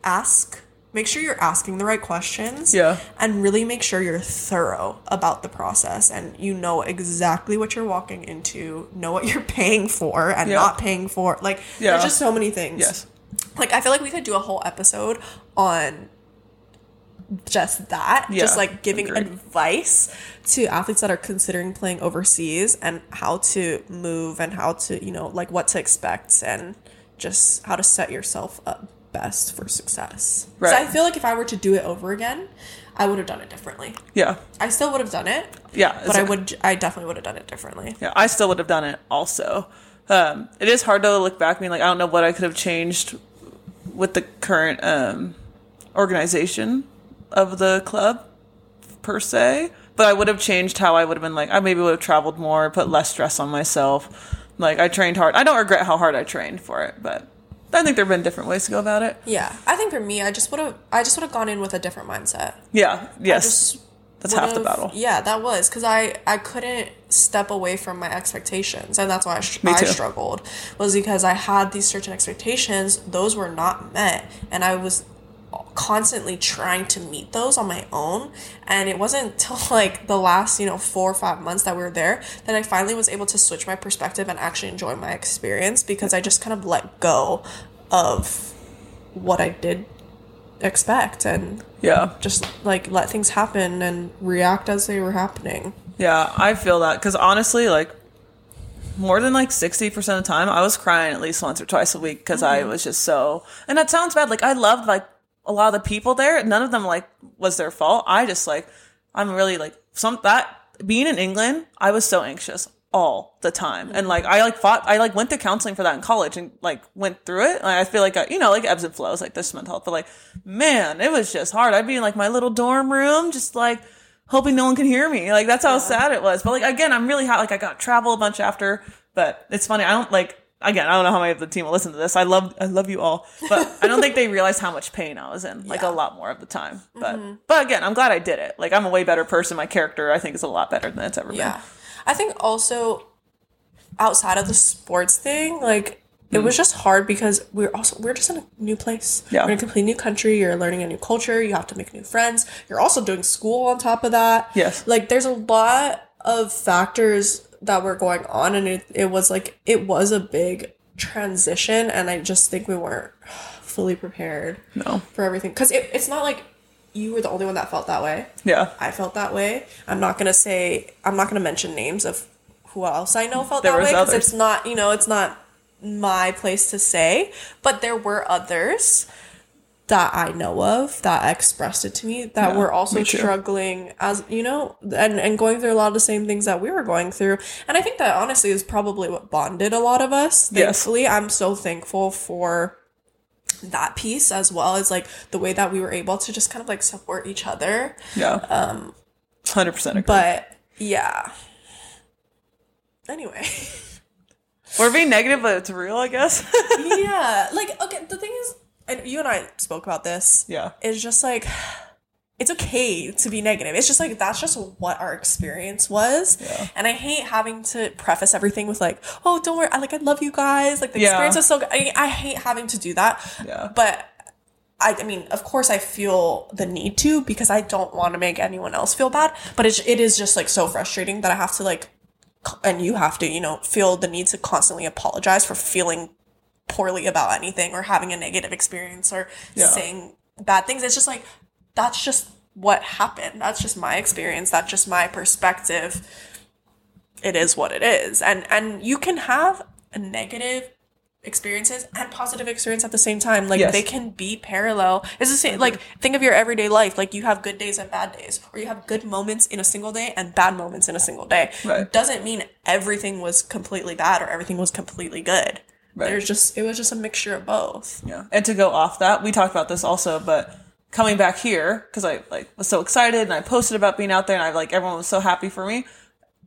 ask make sure you're asking the right questions Yeah. and really make sure you're thorough about the process and you know exactly what you're walking into know what you're paying for and Yeah. not paying for like Yeah. there's just so many things yes, like i feel like we could do a whole episode on just that Yeah, just like giving agreed. advice to athletes that are considering playing overseas and how to move and how to you know like what to expect and just how to set yourself up best for success Right. so i feel like if i were to do it over again i would have done it differently yeah, i still would have done it yeah. but i would i definitely would have done it differently Yeah, I still would have done it also. Um, it is hard to look back, being like, I don't know what I could have changed with the current um, organization of the club per se, but I would have changed how I would have been like, I maybe would have traveled more, put less stress on myself. Like, I trained hard. I don't regret how hard I trained for it, but I think there have been different ways to go about it. yeah i think for me i just would have i just would have gone in with a different mindset Yeah, yes. That's half the battle. Yeah, that was because I I couldn't step away from my expectations, and that's why I, sh- I struggled was because I had these certain expectations, those were not met, and I was constantly trying to meet those on my own and it wasn't until like the last you know four or five months that we were there that i finally was able to switch my perspective and actually enjoy my experience because i just kind of let go of what i did expect and Yeah. just like let things happen and react as they were happening. Yeah, I feel that because honestly, like more than like 60% of the time, I was crying at least once or twice a week because I Mm-hmm. was just so, and that sounds bad. Like I loved like a lot of the people there. None of them like was their fault. I just like, I'm really like some that being in England, I was so anxious all the time. And like, I like fought, I like went to counseling for that in college and like went through it. Like, I feel like, I, you know, like ebbs and flows, like this mental health, but like, man, it was just hard. I'd be in like my little dorm room, just like, hoping no one can hear me. Like that's how sad it was. But like again, I'm really hot. Like I got travel a bunch after, but it's funny. I don't like again. I don't know how many of the team will listen to this. I love I love you all, but I don't think they realized how much pain I was in. Like Yeah. a lot more of the time. Mm-hmm. But but again, I'm glad I did it. Like I'm a way better person. My character I think is a lot better than it's ever been. Yeah. I think also outside of the sports thing, like it mm-hmm. was just hard because we're also we're just in a new place. Yeah. We're in a completely new country. You're learning a new culture. You have to make new friends. You're also doing school on top of that. Yes. Like there's a lot of factors that were going on and it, it was like it was a big transition and I just think we weren't fully prepared. No. for everything. Because it, it's not like you were the only one that felt that way. Yeah. I felt that way. I'm not gonna say I'm not gonna mention names of who else I know felt There that way because it's not you know it's not my place to say. But there were others that I know of that expressed it to me that Yeah, were also struggling as you know and and going through a lot of the same things that we were going through. And I think that honestly is probably what bonded a lot of us. Yes. I'm so thankful for that piece as well as like the way that we were able to just kind of like support each other. Yeah. Um. Hundred percent agree. But yeah. Anyway. We're being negative, but it's real, I guess. yeah. Like, okay, the thing is, and you and I spoke about this. yeah. It's just like, it's okay to be negative. It's just like, that's just what our experience was. Yeah. And I hate having to preface everything with like, oh, don't worry. I like, I love you guys. Like, the Yeah. experience was so good. I, I hate having to do that. Yeah. But I, I mean, of course, I feel the need to because I don't want to make anyone else feel bad. But it, it is just like so frustrating that I have to like, and you have to, you know, feel the need to constantly apologize for feeling poorly about anything or having a negative experience or Yeah. saying bad things. It's just like, that's just what happened. That's just my experience. That's just my perspective. It is what it is. And, and you can have a negative experiences and positive experience at the same time. Like Yes. they can be parallel. It's the same. Like think of your everyday life. Like you have good days and bad days, or you have good moments in a single day and bad moments in a single day. Right. Doesn't mean everything was completely bad or everything was completely good. Right. There's just it was just a mixture of both. Yeah. And to go off that, we talked about this also, but coming back here, because I like was so excited and I posted about being out there and I like everyone was so happy for me.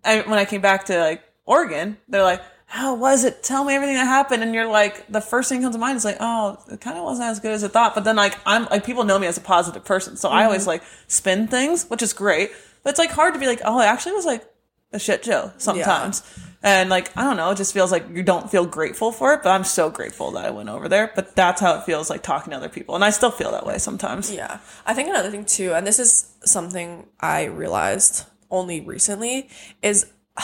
And when I came back to like Oregon, they're like, How was it? Tell me everything that happened. And you're like, the first thing that comes to mind is like, oh, it kind of wasn't as good as I thought. But then like I'm like people know me as a positive person. So I always mm-hmm. like spin things, which is great. But it's like hard to be like, oh, it actually was like a shit show sometimes. And like, I don't know, it just feels like you don't feel grateful for it, but I'm so grateful that I went over there. But that's how it feels like talking to other people. And I still feel that way sometimes. Yeah. I think another thing too, and this is something I realized only recently, is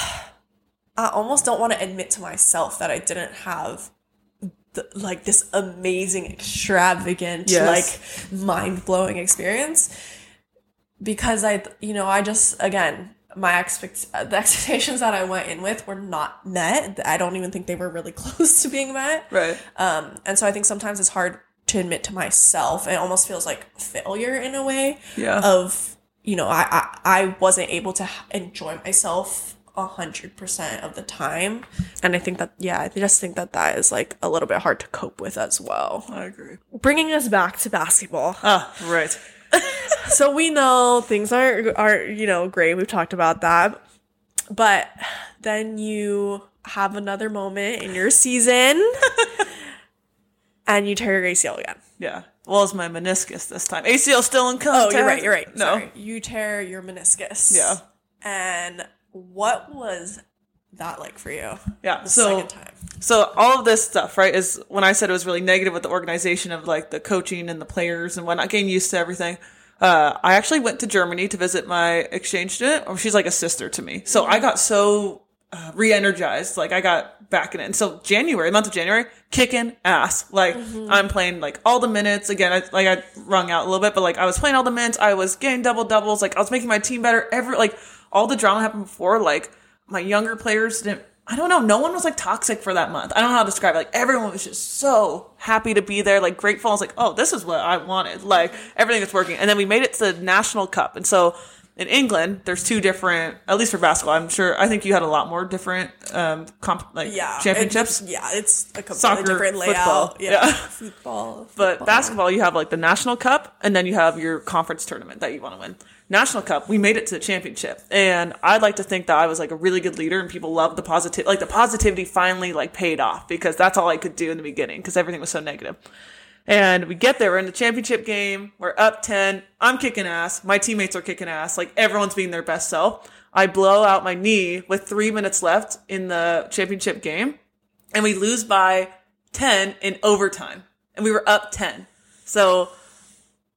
I almost don't want to admit to myself that I didn't have the, like this amazing, extravagant, Yes. like mind blowing experience because I, you know, I just again my expect the expectations that I went in with were not met. I don't even think they were really close to being met. Right. Um, and so I think sometimes it's hard to admit to myself. It almost feels like failure in a way Yeah. of, you know, I, I, I wasn't able to enjoy myself a hundred percent of the time. And I think that, yeah, I just think that that is like a little bit hard to cope with as well. I agree. Bringing us back to basketball. Ah, right. so we know things aren't, aren't, you know, great. We've talked about that. But then you have another moment in your season and you tear your ACL again. Yeah. Well, it's my meniscus this time. ACL still in contact. Oh, you're right. You're right. No. Sorry. You tear your meniscus. Yeah. And what was that like for you? Yeah. The so second time. So all of this stuff, right, is when I said it was really negative with the organization of like the coaching and the players and whatnot, getting used to everything. Uh, I actually went to Germany to visit my exchange student. Or she's like a sister to me. So I got so uh, re-energized. Like I got back in it. And so January, month of January, kicking ass. Like I'm playing like all the minutes again. I, like I wrung out a little bit, but like I was playing all the minutes. I was getting double doubles. Like I was making my team better. Every like all the drama happened before. Like my younger players didn't I don't know. No one was like toxic for that month. I don't know how to describe it. Like everyone was just so happy to be there, like grateful. I was like, oh, this is what I wanted. Like everything is working. And then we made it to the national cup. And so in England, there's two different, at least for basketball. I'm sure. I think you had a lot more different um comp like Yeah. championships. It's, yeah, it's a completely Soccer, different layout. football. Yeah. Yeah. Football. But basketball, you have like the national cup, and then you have your conference tournament that you want to win. National cup, we made it to the championship, and I'd like to think that I was like a really good leader, and people loved the positive. Like the positivity finally like paid off because that's all I could do in the beginning because everything was so negative. And we get there, we're in the championship game, we're up 10. I'm kicking ass. My teammates are kicking ass. Like everyone's being their best self. I blow out my knee with three minutes left in the championship game, and we lose by 10 in overtime. And we were up 10. So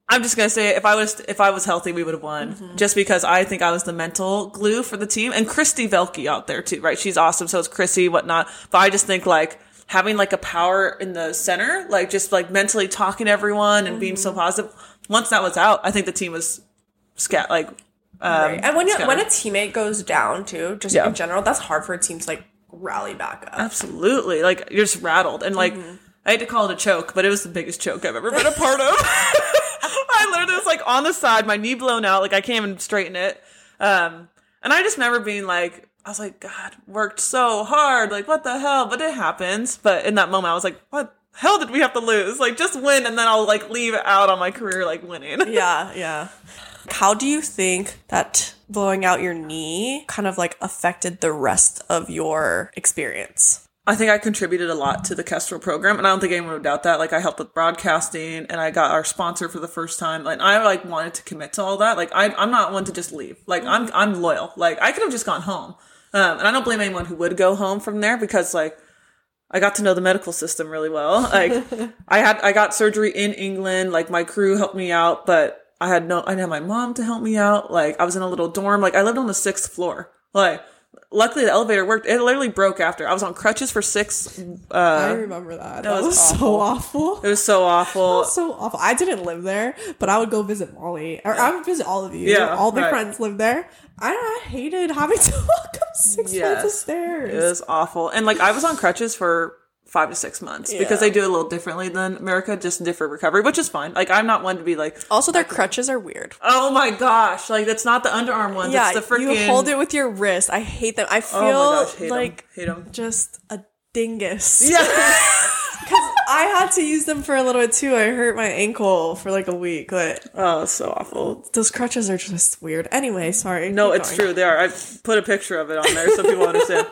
I'm just gonna say if I was if I was healthy, we would have won. Mm-hmm. Just because I think I was the mental glue for the team, and Christy Velke out there too, right? She's awesome. So it's Chrissy, whatnot. But I just think like having like a power in the center, like just like mentally talking to everyone and being so mm-hmm. positive. Once that was out, I think the team was scat like. Um, Right. And when scattered. when a teammate goes down too, just Yeah. in general, that's hard for a team to like rally back up. Absolutely. Like you're just rattled. And like mm-hmm. I hate to call it a choke, but it was the biggest choke I've ever been a part of. Literally was like on the side, my knee blown out, like I can't even straighten it. Um and I just remember being like I was like, God, worked so hard, like what the hell? But it happens. But in that moment I was like, what hell did we have to lose? Like just win and then I'll like leave out on my career like winning. yeah, yeah. How do you think that blowing out your knee kind of like affected the rest of your experience? I think I contributed a lot to the Kestrel program, and I don't think anyone would doubt that. Like, I helped with broadcasting, and I got our sponsor for the first time. Like, I like wanted to commit to all that. Like, I, I'm not one to just leave. Like, I'm I'm loyal. Like, I could have just gone home, um, and I don't blame anyone who would go home from there because like. I got to know the medical system really well. Like I had I got surgery in England, like my crew helped me out, but I had no I didn't have my mom to help me out. Like I was in a little dorm, like I lived on the sixth floor. Like luckily the elevator worked. It literally broke after. I was on crutches for six Uh, I remember that. That, was was, so awful. it was so awful. It was so awful. I didn't live there, but I would go visit Molly, or I would visit all of you. Yeah, all the right. friends live there. I, I hated having to walk up six flights of stairs. It was awful. And like I was on crutches for five to six months because they do it a little differently than America, just different recovery, which is fine. Like I'm not one to be like, Also, their crutches are weird. oh my gosh, like that's not the underarm ones. Yeah, it's the freaking. you hold it with your wrist. I hate them. I oh feel Oh gosh, hate like them. Hate them. just a dingus. Yeah. Because I had to use them for a little bit too. I hurt my ankle for like a week. But oh, so awful. those crutches are just weird. Anyway, sorry. No, it's going. true. They are. I put a picture of it on there so people understand.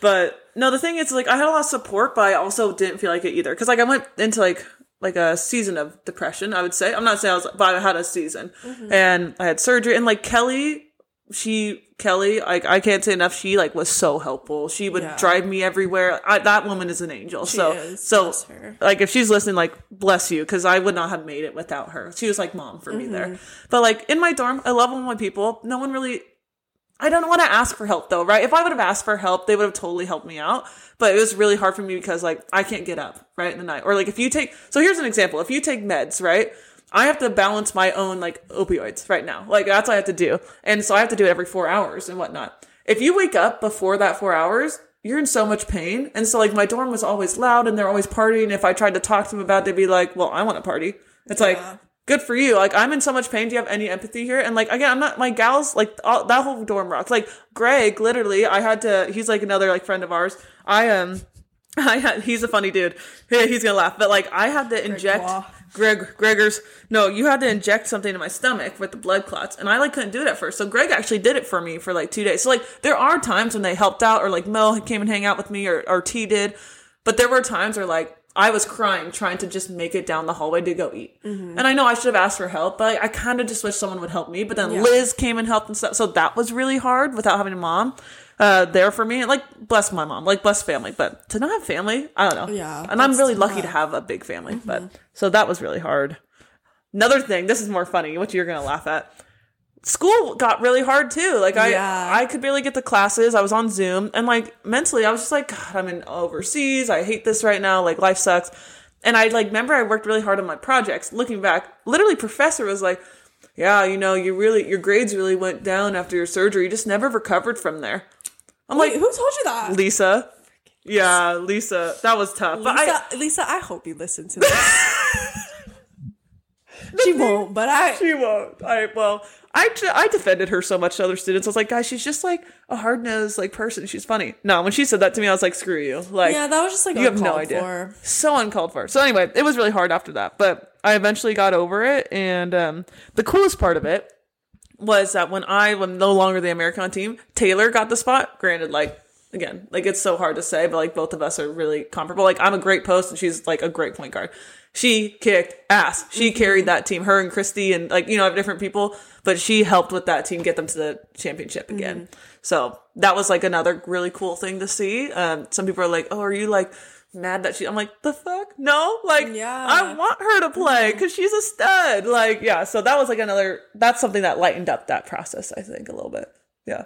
But no, the thing is, like, I had a lot of support, but I also didn't feel like it either. Because like I went into like like a season of depression. I would say I'm not saying I was, but I had a season, and I had surgery. And like Kelly, she Kelly, like I can't say enough. She like was so helpful. She would Yeah. drive me everywhere. I, that woman is an angel. so is. so like if she's listening, like bless you, because I would not have made it without her. She was like mom for me Mm-hmm. there. But like in my dorm, I love all my people. No one really. I don't want to ask for help though, right? If I would have asked for help, they would have totally helped me out. But it was really hard for me because like I can't get up right in the night, or like if you take. So here's an example: if you take meds, right? I have to balance my own like opioids right now. Like that's what I have to do, and so I have to do it every four hours and whatnot. If you wake up before that four hours, you're in so much pain. And so like my dorm was always loud and they're always partying. If I tried to talk to them about it, they'd be like, well, I want to party. It's like, good for you. Like I'm in so much pain. Do you have any empathy here? And like, again, I'm not, my gals, like all, that whole dorm rocks. Like Greg, literally, I had to, he's like another like friend of ours. I, um, I had, he's a funny dude. He's gonna laugh. But like, I had to inject Law. Greg, Gregor's, no, you had to inject something in my stomach with the blood clots. And I like couldn't do it at first. So Greg actually did it for me for like two days. So like, there are times when they helped out or like Mel came and hang out with me or, or T did. But there were times where like, I was crying trying to just make it down the hallway to go eat. And I know I should have asked for help, but I kind of just wish someone would help me. But then Liz came and helped and stuff. So that was really hard without having a mom uh, there for me. Like, bless my mom, like, bless family. But to not have family, I don't know. Yeah, And I'm really lucky to have a big family. But so that was really hard. Another thing, this is more funny, what you're going to laugh at. School got really hard too. Like I, Yeah. I could barely get the classes. I was on Zoom, and like mentally, I was just like, God, I'm in overseas. I hate this right now. Like life sucks. And I like remember I worked really hard on my projects. Looking back, literally, professor was like, "Yeah, you know, you really your grades really went down after your surgery. You just never recovered from there." I'm Wait, like who told you that? Lisa. Yeah, Lisa. That was tough. But Lisa, I, Lisa, I hope you listen to this. She won't, but I. she won't. I well, I I defended her so much to other students. I was like, guys, she's just like a hard nosed like person. She's funny. No, when she said that to me, I was like, screw you. Like, Yeah, that was just like you have no idea. for. So uncalled for. So anyway, it was really hard after that, but I eventually got over it. And um, the coolest part of it was that when I was no longer the American team, Taylor got the spot. Granted, like again, like it's so hard to say, but like both of us are really comparable. Like I'm a great post, and she's like a great point guard. She kicked ass. She mm-hmm. carried that team. Her and Christy, and like you know, have different people, but she helped with that team get them to the championship mm-hmm. again. So that was like another really cool thing to see. Um, some people are like, "Oh, are you like?" mad that she I'm like the fuck no like Yeah. I want her to play mm-hmm. because she's a stud like yeah so that was like another that's something that lightened up that process I think a little bit yeah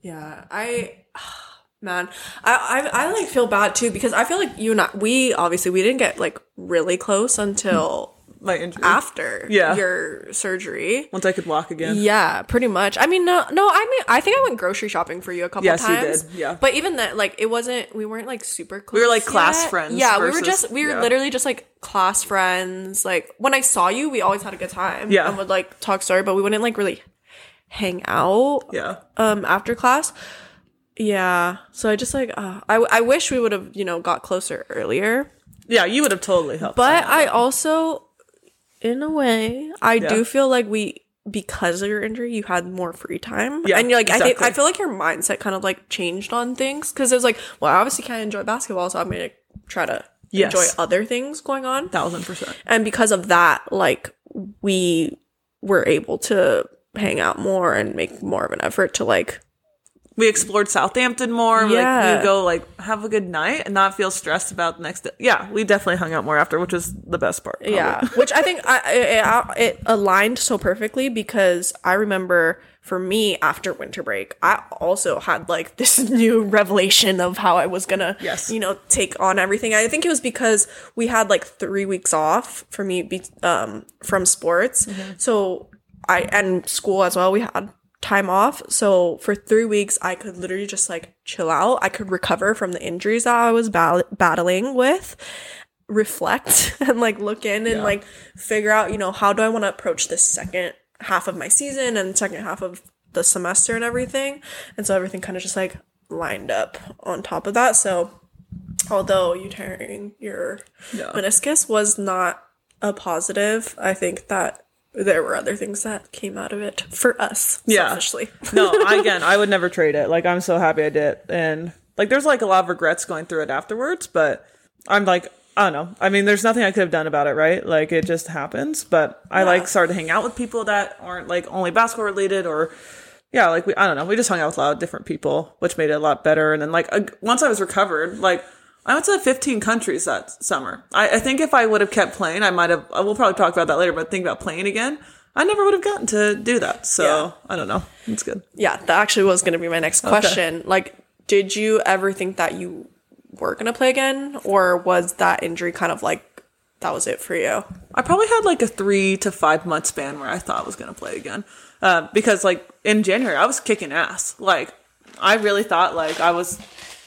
Yeah, I man, I, I I like feel bad too because I feel like you and I, we obviously we didn't get like really close until my injury after Yeah. your surgery. once I could walk again Yeah, pretty much. I mean, no, no. I mean, I think I went grocery shopping for you a couple Yes, you times. did, yeah. but even that, like, it wasn't. We weren't like super close. We were, like, class yet. friends Yeah, we were just we were yeah. literally just like class friends. Like when I saw you, we always had a good time. Yeah. and would like talk story, but we wouldn't like really hang out. yeah um after class yeah. So i just like uh, I, I wish we would have you know got closer earlier. Yeah you would have totally helped but i also in a way i Yeah. do feel like we because of your injury you had more free time. Yeah, and you're like i think exactly. i feel like your mindset kind of like changed on things. Because it was like well i obviously can't enjoy basketball so i'm gonna try to Yes. enjoy other things going on. Thousand percent. And because of that like we were able to hang out more and make more of an effort to like we explored Southampton more like Yeah. we go like have a good night and not feel stressed about the next day yeah we definitely hung out more after which was the best part probably. Yeah, which I think I, it, it aligned so perfectly because I remember for me after winter break, I also had like this new revelation of how I was gonna, Yes. you know, take on everything. I think it was because we had like three weeks off for me, be, um, from sports, so I and school as well. We had time off, so for three weeks I could literally just like chill out. I could recover from the injuries that I was battling with reflect and like look in and like figure out, you know, how do I want to approach this second half of my season and second half of the semester and everything. And so everything kind of just like lined up on top of that. So although you tearing your Yeah. meniscus was not a positive, I think that there were other things that came out of it for us Yeah. selfishly. no, I, again, I would never trade it. Like, I'm so happy I did. And, like, there's, like, a lot of regrets going through it afterwards, but I'm like, I don't know. I mean, there's nothing I could have done about it, right? Like, it just happens. But I, like, started to hang out with people that aren't, like, only basketball related or, yeah, like, we, I don't know. We just hung out with a lot of different people, which made it a lot better. And then, like, once I was recovered, like, I went to 15 countries that summer. I, I think if I would have kept playing, I might have, we'll probably talk about that later, but think about playing again. I never would have gotten to do that. So, Yeah. I don't know. It's good. yeah, that actually was going to be my next question. Like, did you ever think that you were going to play again, or was that injury kind of like that was it for you? I probably had like a three to five month span where I thought I was going to play again. Uh, because like in January, I was kicking ass. Like I really thought like I was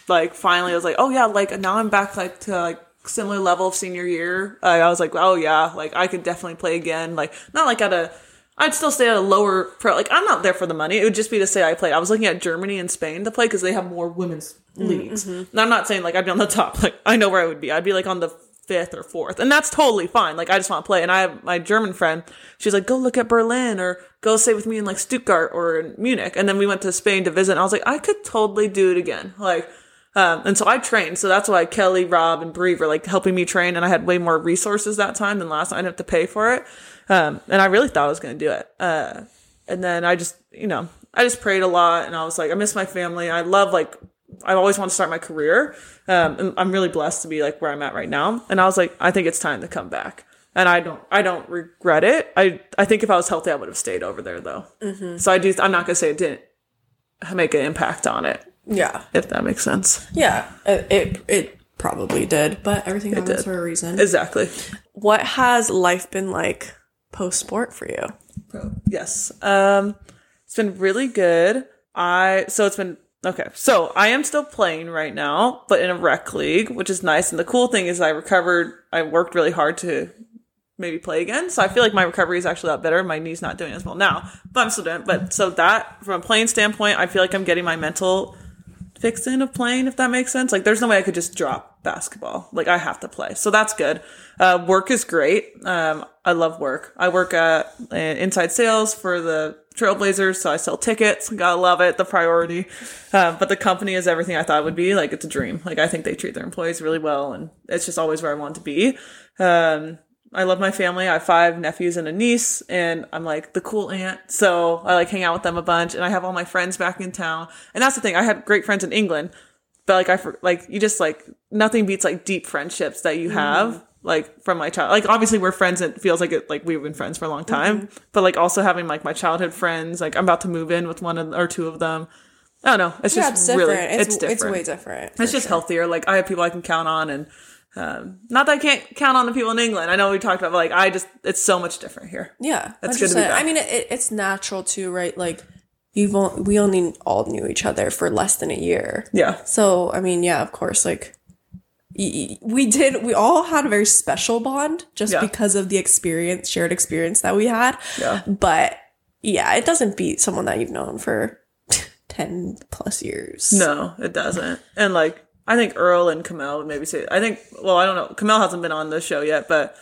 like finally I was like, oh yeah, like now I'm back like to like similar level of senior year. Uh, I was like, oh yeah, like I could definitely play again. Like not like at a I'd still stay at a lower pro. Like I'm not there for the money. It would just be to say I played. I was looking at Germany and Spain to play because they have more women's leagues. And I'm not saying like I'd be on the top. Like I know where I would be. I'd be like on the fifth or fourth, and that's totally fine. Like I just want to play. And I have my German friend. She's like, go look at Berlin or go stay with me in like Stuttgart or in Munich. And then we went to Spain to visit. And I was like, I could totally do it again. Like. Um, and so I trained. So that's why Kelly, Rob, and Bree were like helping me train. And I had way more resources that time than last. time. I didn't have to pay for it. Um, and I really thought I was going to do it. Uh, and then I just, you know, I just prayed a lot and I was like, I miss my family. I love like, I always want to start my career. Um, and I'm really blessed to be like where I'm at right now. And I was like, I think it's time to come back. And I don't, I don't regret it. I, I think if I was healthy, I would have stayed over there though. So I do, I'm not going to say it didn't make an impact on it, Yeah, if that makes sense. yeah, it it, it probably did, but everything happens did. for a reason. Exactly. what has life been like post sport for you? Yes. Um, it's been really good. I so it's been Okay, so I am still playing right now, but in a rec league, which is nice. And the cool thing is, I recovered. I worked really hard to maybe play again, so I feel like my recovery is actually a lot better. My knee's not doing as well now, but I'm still doing. It. But so that from a playing standpoint, I feel like I'm getting my mental fix in of playing, if that makes sense. Like, there's no way I could just drop basketball. Like, I have to play, so that's good. Uh, work is great. Um, I love work. I work at uh, inside sales for the Trailblazers, so I sell tickets. Gotta love it. The priority. Um, but the company is everything I thought it would be. Like it's a dream. Like I think they treat their employees really well, and it's just always where I want to be. Um, I love my family. I have five nephews and a niece, and I'm like the cool aunt. So I like hang out with them a bunch, and I have all my friends back in town. And that's the thing. I had great friends in England, but like I for- like you just like nothing beats like deep friendships that you have mm-hmm. like from my child. Like obviously we're friends. It feels like it like we've been friends for a long mm-hmm. time. But like also having like my childhood friends. Like I'm about to move in with one of, or two of them. I don't know. It's Yeah, just it's different. really it's, it's, different. It's way different. It's just healthier. Like I have people I can count on, and um, not that I can't count on the people in England. I know we talked about, but like I just it's so much different here. Yeah, That's good to be back. I mean, it, it's natural too, right? Like, you've on, we only all knew each other for less than a year. Yeah, So, I mean, yeah, of course, like, y- we did, we all had a very special bond just Yeah. because of the experience, shared experience that we had. Yeah. But yeah, it doesn't beat someone that you've known for 10 plus years. no, it doesn't. And like I think Earl and Kamel would maybe say. I think well, I don't know. Kamel hasn't been on the show yet, but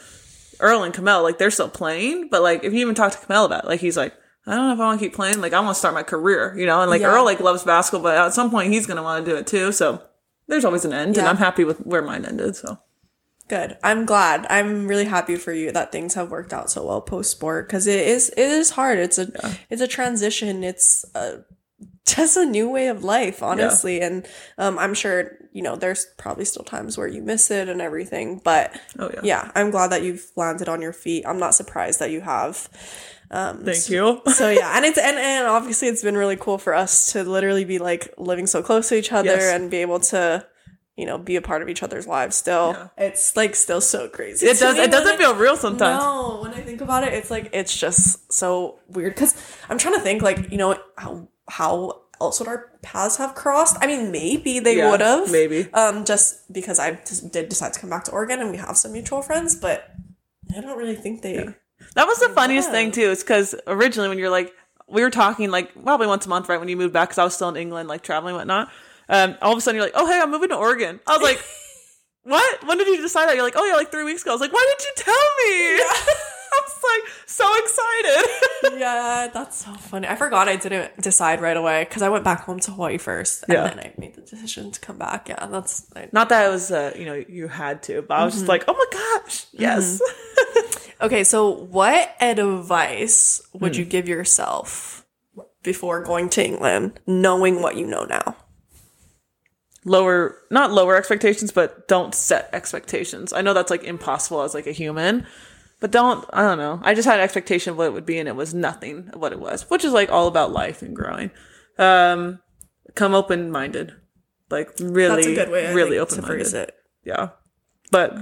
Earl and Kamel like they're still playing. But like if you even talk to Kamel about it, like he's like. I don't know if I want to keep playing. Like, I want to start my career, you know? And like, Yeah. Earl, like, loves basketball, but at some point he's going to want to do it too. So there's always an end. And I'm happy with where mine ended. So Good. I'm glad. I'm really happy for you that things have worked out so well post sport because it is it is hard. It's a it's a transition. It's a, just a new way of life, honestly. And um, I'm sure you know there's probably still times where you miss it and everything. But Oh, yeah. yeah, I'm glad that you've landed on your feet. I'm not surprised that you have. thank you. So yeah, and it's and, and obviously it's been really cool for us to literally be like living so close to each other Yes. and be able to, you know, be a part of each other's lives still. It's like still so crazy. It does, it doesn't I- feel real sometimes. No, when I think about it, it's like it's just so weird because I'm trying to think like you know how how else would our paths have crossed? I mean, maybe they Yeah, would have, maybe. um, just because I just did decide to come back to Oregon and we have some mutual friends, but I don't really think they. That was the funniest Yeah. thing too, is because originally when you're like, we were talking like probably once a month, right? When you moved back, because I was still in England, like traveling and whatnot. Um, all of a sudden you're like, oh hey, I'm moving to Oregon. I was like, what? When did you decide that? You're like, oh yeah, like three weeks ago. I was like, why didn't you tell me? I was like so excited. Yeah, that's so funny. I forgot I didn't decide right away because I went back home to Hawaii first, and Yeah. then I made the decision to come back. Yeah, that's I, Not that it was, uh, you know, you had to, but I was just like, oh my gosh, yes. okay. So, what advice would Hmm. you give yourself before going to England, knowing what you know now? lower not lower expectations but don't set expectations i know that's like impossible as like a human but don't i don't know. I just had an expectation of what it would be and it was nothing of what it was which is like all about life and growing. Um come open-minded. Like really That's a good way, really phrase it. yeah. But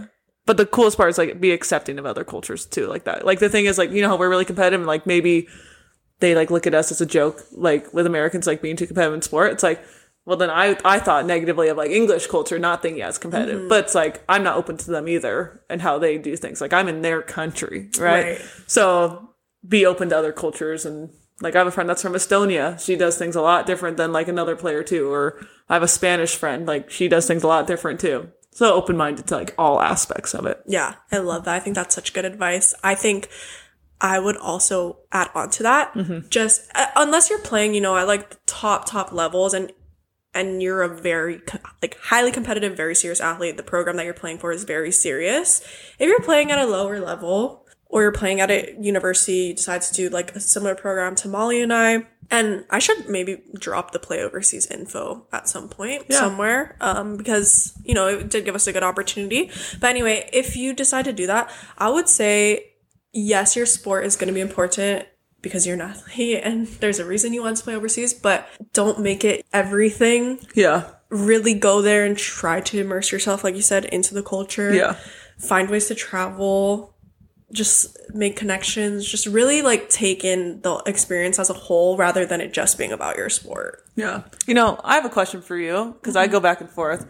but the coolest part is like be accepting of other cultures too like that. Like the thing is like you know how we're really competitive and like maybe they like look at us as a joke like with americans like being too competitive in sport? It's like well then i i thought negatively of like english culture not thinking as competitive Mm-hmm. but it's like i'm not open to them either and how they do things like i'm in their country right, Right. so be open to other cultures and like I have a friend that's from Estonia. She does things a lot different than like another player too. Or I have a Spanish friend, like she does things a lot different too. So open minded to like all aspects of it. Yeah, I love that. I think that's such good advice. I think I would also add on to that. Mm-hmm. Just uh, unless you're playing, you know, at like the top top levels and and you're a very like highly competitive, very serious athlete, the program that you're playing for is very serious. If you're playing at a lower level or you're playing at a university, you decide to do like a similar program to Molly and I, and I should maybe drop the play overseas info at some point somewhere, um, because you know it did give us a good opportunity. But anyway, if you decide to do that, I would say yes, your sport is going to be important because you're an athlete and there's a reason you want to play overseas, but don't make it everything. Yeah. Really go there and try to immerse yourself, like you said, into the culture. Yeah. Find ways to travel. just make connections, just really like take in the experience as a whole rather than it just being about your sport. Yeah. You know, I have a question for you because I mm-hmm. go back and forth.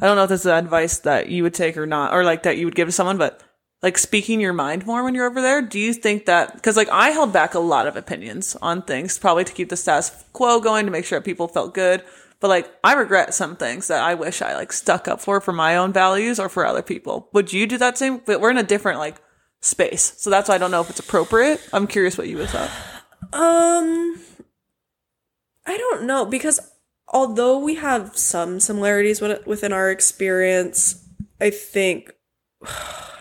I don't know if this is advice that you would take or not, or like that you would give to someone, but like speaking your mind more when you're over there. Do you think that, because like I held back a lot of opinions on things, probably to keep the status quo going to make sure people felt good. But like I regret some things that I wish I like stuck up for for my own values or for other people. Would you do that same? But we're in a different like space. So that's why I don't know if it's appropriate. I'm curious what you would thought. Um, I don't know because although we have some similarities within our experience, I think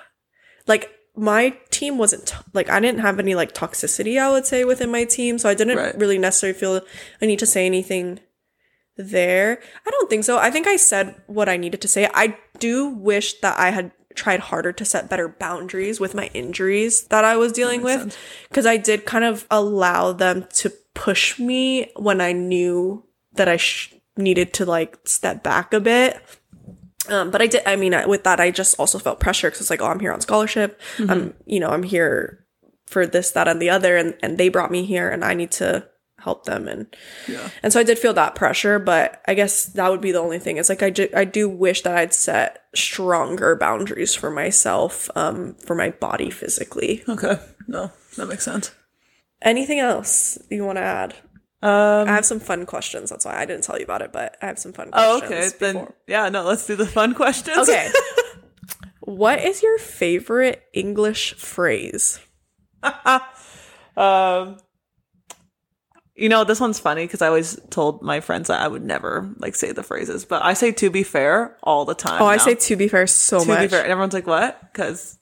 like my team wasn't t- like I didn't have any like toxicity. I would say within my team, so I didn't Right. really necessarily feel I need to say anything there. I don't think so. I think I said what I needed to say. I do wish that I had tried harder to set better boundaries with my injuries that I was dealing with because I did kind of allow them to push me when I knew that I sh- needed to like step back a bit. Um, but I did. I mean, with that, I just also felt pressure because it's like, oh, I'm here on scholarship. I'm, you know, I'm here for this, that, and the other, and and they brought me here, and I need to help them, and Yeah. and so I did feel that pressure. But I guess that would be the only thing. It's like I do, I do wish that I'd set stronger boundaries for myself, um, for my body physically. Okay. No, that makes sense. Anything else you want to add? Um, I have some fun questions. That's why I didn't tell you about it, but I have some fun oh, questions. okay. Then, yeah, no, let's do the fun questions. Okay. what is your favorite English phrase? Um, you know, this one's funny because I always told my friends that I would never like say the phrases, but I say "to be fair" all the time. Oh, I say to be fair so "to much. be fair," and everyone's like, "What?" Because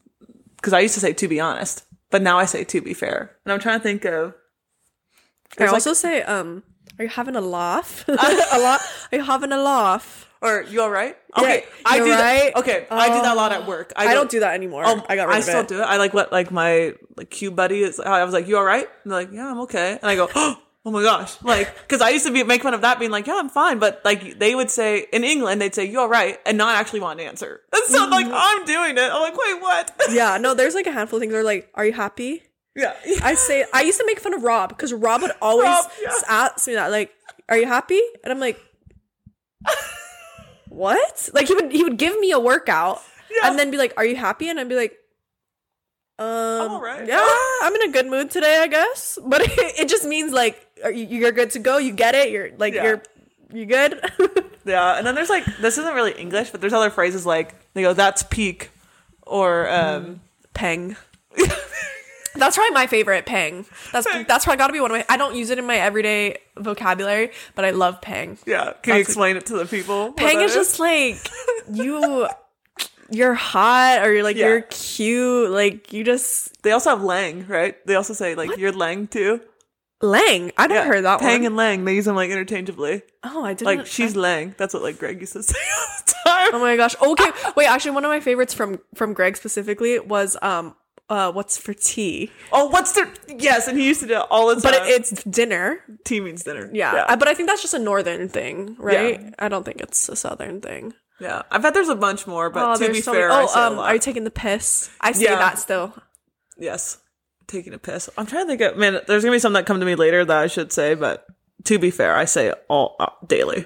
because I used to say "to be honest," but now I say "to be fair," and I'm trying to think of. I like- also say, um, are you having a laugh? a lot. Are you having a laugh? Or you all right? Okay, Yeah, I do right? that. Okay, I do that a lot at work. I don't do that anymore. Um, I got rid I of still it. do it. I like what like my like Q buddy is. I was like, "You all right?" And they're like, "Yeah, I'm okay." And I go, "Oh my gosh!" Like, because I used to be make fun of that, being like, "Yeah, I'm fine," but like they would say in England, they'd say, "You all right?" and not actually want an answer. And so Mm-hmm. like I'm doing it. I'm like, "Wait, what?" Yeah, no, there's like a handful of things that are like, are you happy? Yeah, I say, I used to make fun of Rob because Rob would always Rob, yeah. ask me that, like, are you happy? And I'm like, what? Like he would he would give me a workout Yeah. and then be like, are you happy? And I'd be like, um, all right. yeah, I'm in a good mood today, I guess. But it, it just means like, are you, you're good to go. You get it. You're like, Yeah. you're you good. yeah. And then there's like this isn't really English, but there's other phrases like they go, "That's peak," or um, Peng. That's probably my favorite peng. That's that's probably got to be one of my. I don't use it in my everyday vocabulary, but I love peng. yeah. Can you explain it to the people? what Peng that is just like you. You're hot, or you're like Yeah. you're cute. Like you just They also have lang, right? They also say like you're lang too. Lang. I never heard that Pang one. and lang, they use them like interchangeably. oh, I didn't. Like she's lang. That's what like Greg used to say all the time. Oh my gosh. Okay. Wait. Actually, one of my favorites from from Greg specifically was um uh what's for tea, oh, what's the yes? And he used to do it all the time. but it, it's dinner. tea means dinner. Yeah. yeah. I- but I think that's just a northern thing, right? Yeah. I don't think it's a southern thing. Yeah. I bet there's a bunch more, but Oh, to be so fair, many- oh, um, are you taking the piss? I say Yeah. that still. yes, taking a piss. I'm trying to think of man. There's gonna be some that come to me later that I should say, but to be fair, I say it all uh, daily.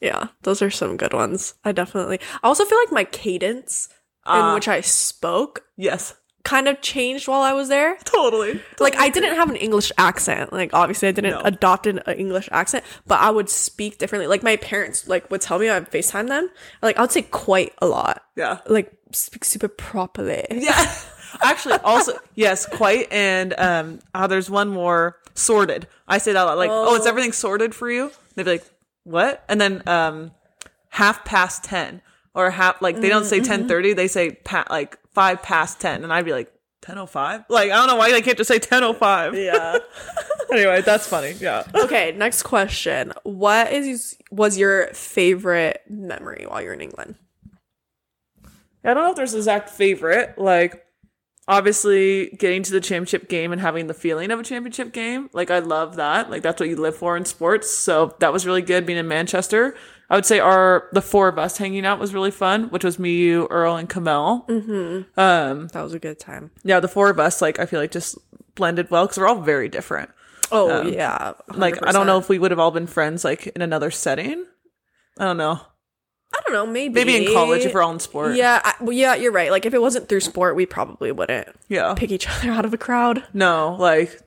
Yeah, those are some good ones. I definitely. I also feel like my cadence in Ah. which I spoke Yes, kind of changed while I was there. totally. Like I didn't have an English accent. Like obviously I didn't No. adopt an an English accent, but I would speak differently. Like my parents like would tell me I would FaceTime them. Like I would say quite a lot. Yeah. Like speak super properly. Yeah. Actually, also yes, quite. And um, oh, there's one more sorted. I say that a lot. Like, oh, it's everything sorted for you. They'd be like, what? And then um, half past ten or half like they don't say mm-hmm, mm-hmm. ten thirty. They say pa- like five past ten, and I'd be like ten oh five. Like I don't know why they can't just say ten oh five. Yeah. Anyway, that's funny. Yeah. okay, next question. What is was your favorite memory while you're in England? I don't know if there's an exact favorite. Like, obviously, getting to the championship game and having the feeling of a championship game. Like, I love that. Like, that's what you live for in sports. So that was really good being in Manchester. I would say our the four of us hanging out was really fun, which was me, you, Earl, and Kamel. Mm-hmm. Um, That was a good time. yeah, the four of us like I feel like just blended well because we're all very different. Oh yeah. Like I don't know if we would have all been friends like in another setting. I don't know. I don't know. Maybe Maybe in college if we're all in sport. Yeah, I, well, yeah, you're right. Like if it wasn't through sport, we probably wouldn't Yeah. pick each other out of a crowd. No, like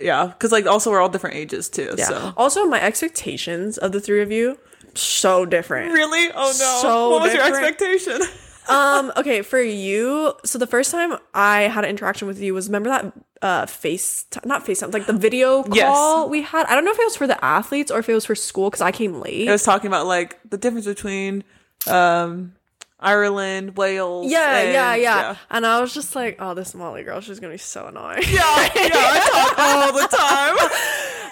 yeah, because like also we're all different ages too. Yeah. So Also, my expectations of the three of you so different. really, oh no, So what was your expectation? um. Okay, for you, so the first time I had an interaction with you was remember that uh face not FaceTime like the video call Yes. we had. I don't know if it was for the athletes or if it was for school because I came late. I was talking about like the difference between um Ireland, Wales. yeah, and- yeah, yeah, And I was just like, oh, this Molly girl, she's gonna be so annoying. Yeah, yeah, I talk all the time.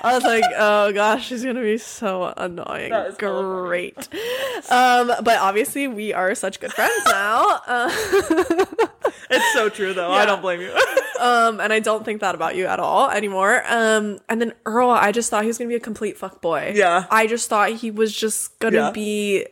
I was like, oh gosh, she's gonna be so annoying. Great. Um, but obviously we are such good friends now. Uh, It's so true though. I don't blame you. um, and I don't think that about you at all anymore. Um, and then Earl, I just thought he was gonna be a complete fuck boy. Yeah. I just thought he was just gonna Yeah. be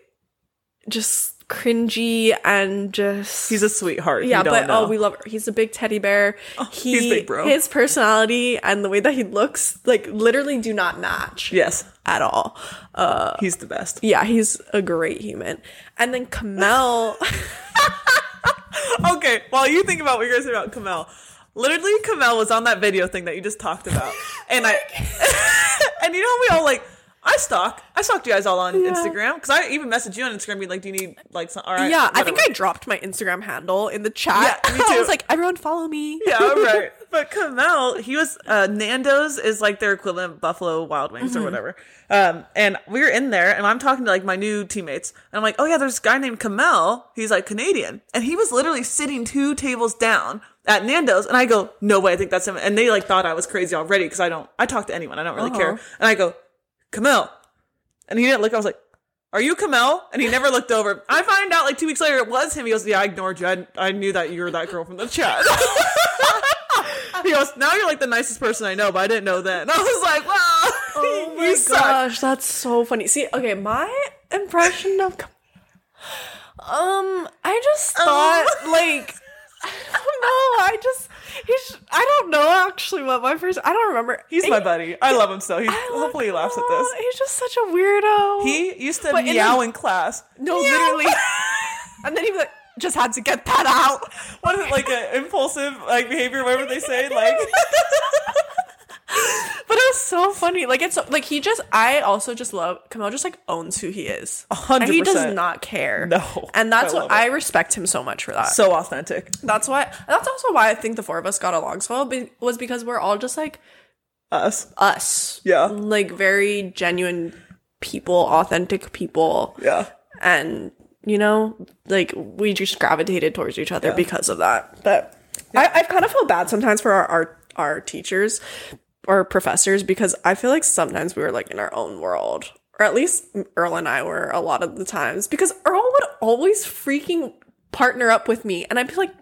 just cringy and just He's a sweetheart. yeah, but know. oh, we love. Her. He's a big teddy bear. he, he's big, bro. His personality and the way that he looks, like, literally do not match yes, at all. Uh, he's the best. yeah, he's a great human. And then Kamel, Okay, while you think about what you're gonna say about Kamel, literally Kamel was on that video thing that you just talked about, and I, and you know we all like. I stalk. I stalked you guys all on Instagram because I even messaged you on Instagram, being like, "Do you need like some?" All right, yeah, I think. I dropped my Instagram handle in the chat. Yeah, me too. I was like, everyone follow me. yeah, right. But Kamel, he was uh, Nando's is like their equivalent Buffalo Wild Wings Mm-hmm. or whatever. Um, and we were in there, and I'm talking to like my new teammates, and I'm like, "Oh yeah, there's a guy named Kamel. He's like Canadian, and he was literally sitting two tables down." At Nando's, and I go, no way, I think that's him. And they like thought I was crazy already because I don't, I talk to anyone, I don't really care. Uh-huh. And I go, Kamel, and he didn't look. I was like, "Are you Kamel?" And he never looked over. I find out like two weeks later it was him. He goes, "Yeah, I ignored you. I, I knew that you were that girl from the chat." he goes, "Now you're like the nicest person I know, but I didn't know then." And I was like, "Wow, Oh my you suck." gosh, that's so funny. See, okay, my impression of um, I just thought like I don't know. I just he's I don't know actually what my first I don't remember. He's He- my buddy. I love him so. He hopefully he laughs at this. He's just such a weirdo. He used to But in meow the- in class. no, Meow. literally, and then he was like, just had to get that out. What is it like an impulsive like behavior? Whatever they say, like. But it was so funny. Like it's so, like he just. I also just love Kamel. Just like owns who he is. hundred And he does not care. No, and that's I what. I respect him so much for that. so authentic. that's why. That's also why I think the four of us got along so well. be- Was because we're all just like Us. us. Yeah. Like very genuine people, authentic people, Yeah. and you know, like we just gravitated towards each other because of that. But I, I kind of feel bad sometimes for our, our our teachers or professors because I feel like sometimes we were like in our own world. Or at least Earl and I were a lot of the times because Earl would always freaking partner up with me and I'd be like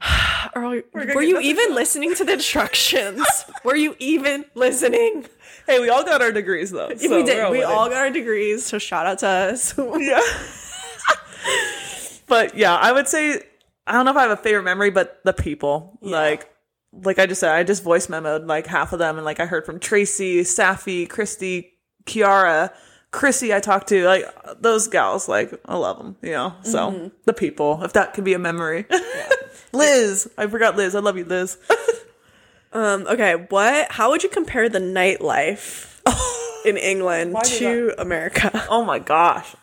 Earl, were you even done." listening to the instructions? were you even listening? Hey, we all got our degrees though. so we did. We all got our degrees, so shout out to us. Yeah. but yeah, I would say I don't know if I have a favorite memory, but the people. Like like I just said, I just voice memoed like half of them and like I heard from Tracy, Safi, Christy, Kiara, Chrissy I talked to, like those gals, like I love them, you know. So Mm-hmm. the people, if that could be a memory. Liz, I forgot Liz. I love you, Liz. Um, okay, what? How would you compare the nightlife in England to America? Oh my gosh.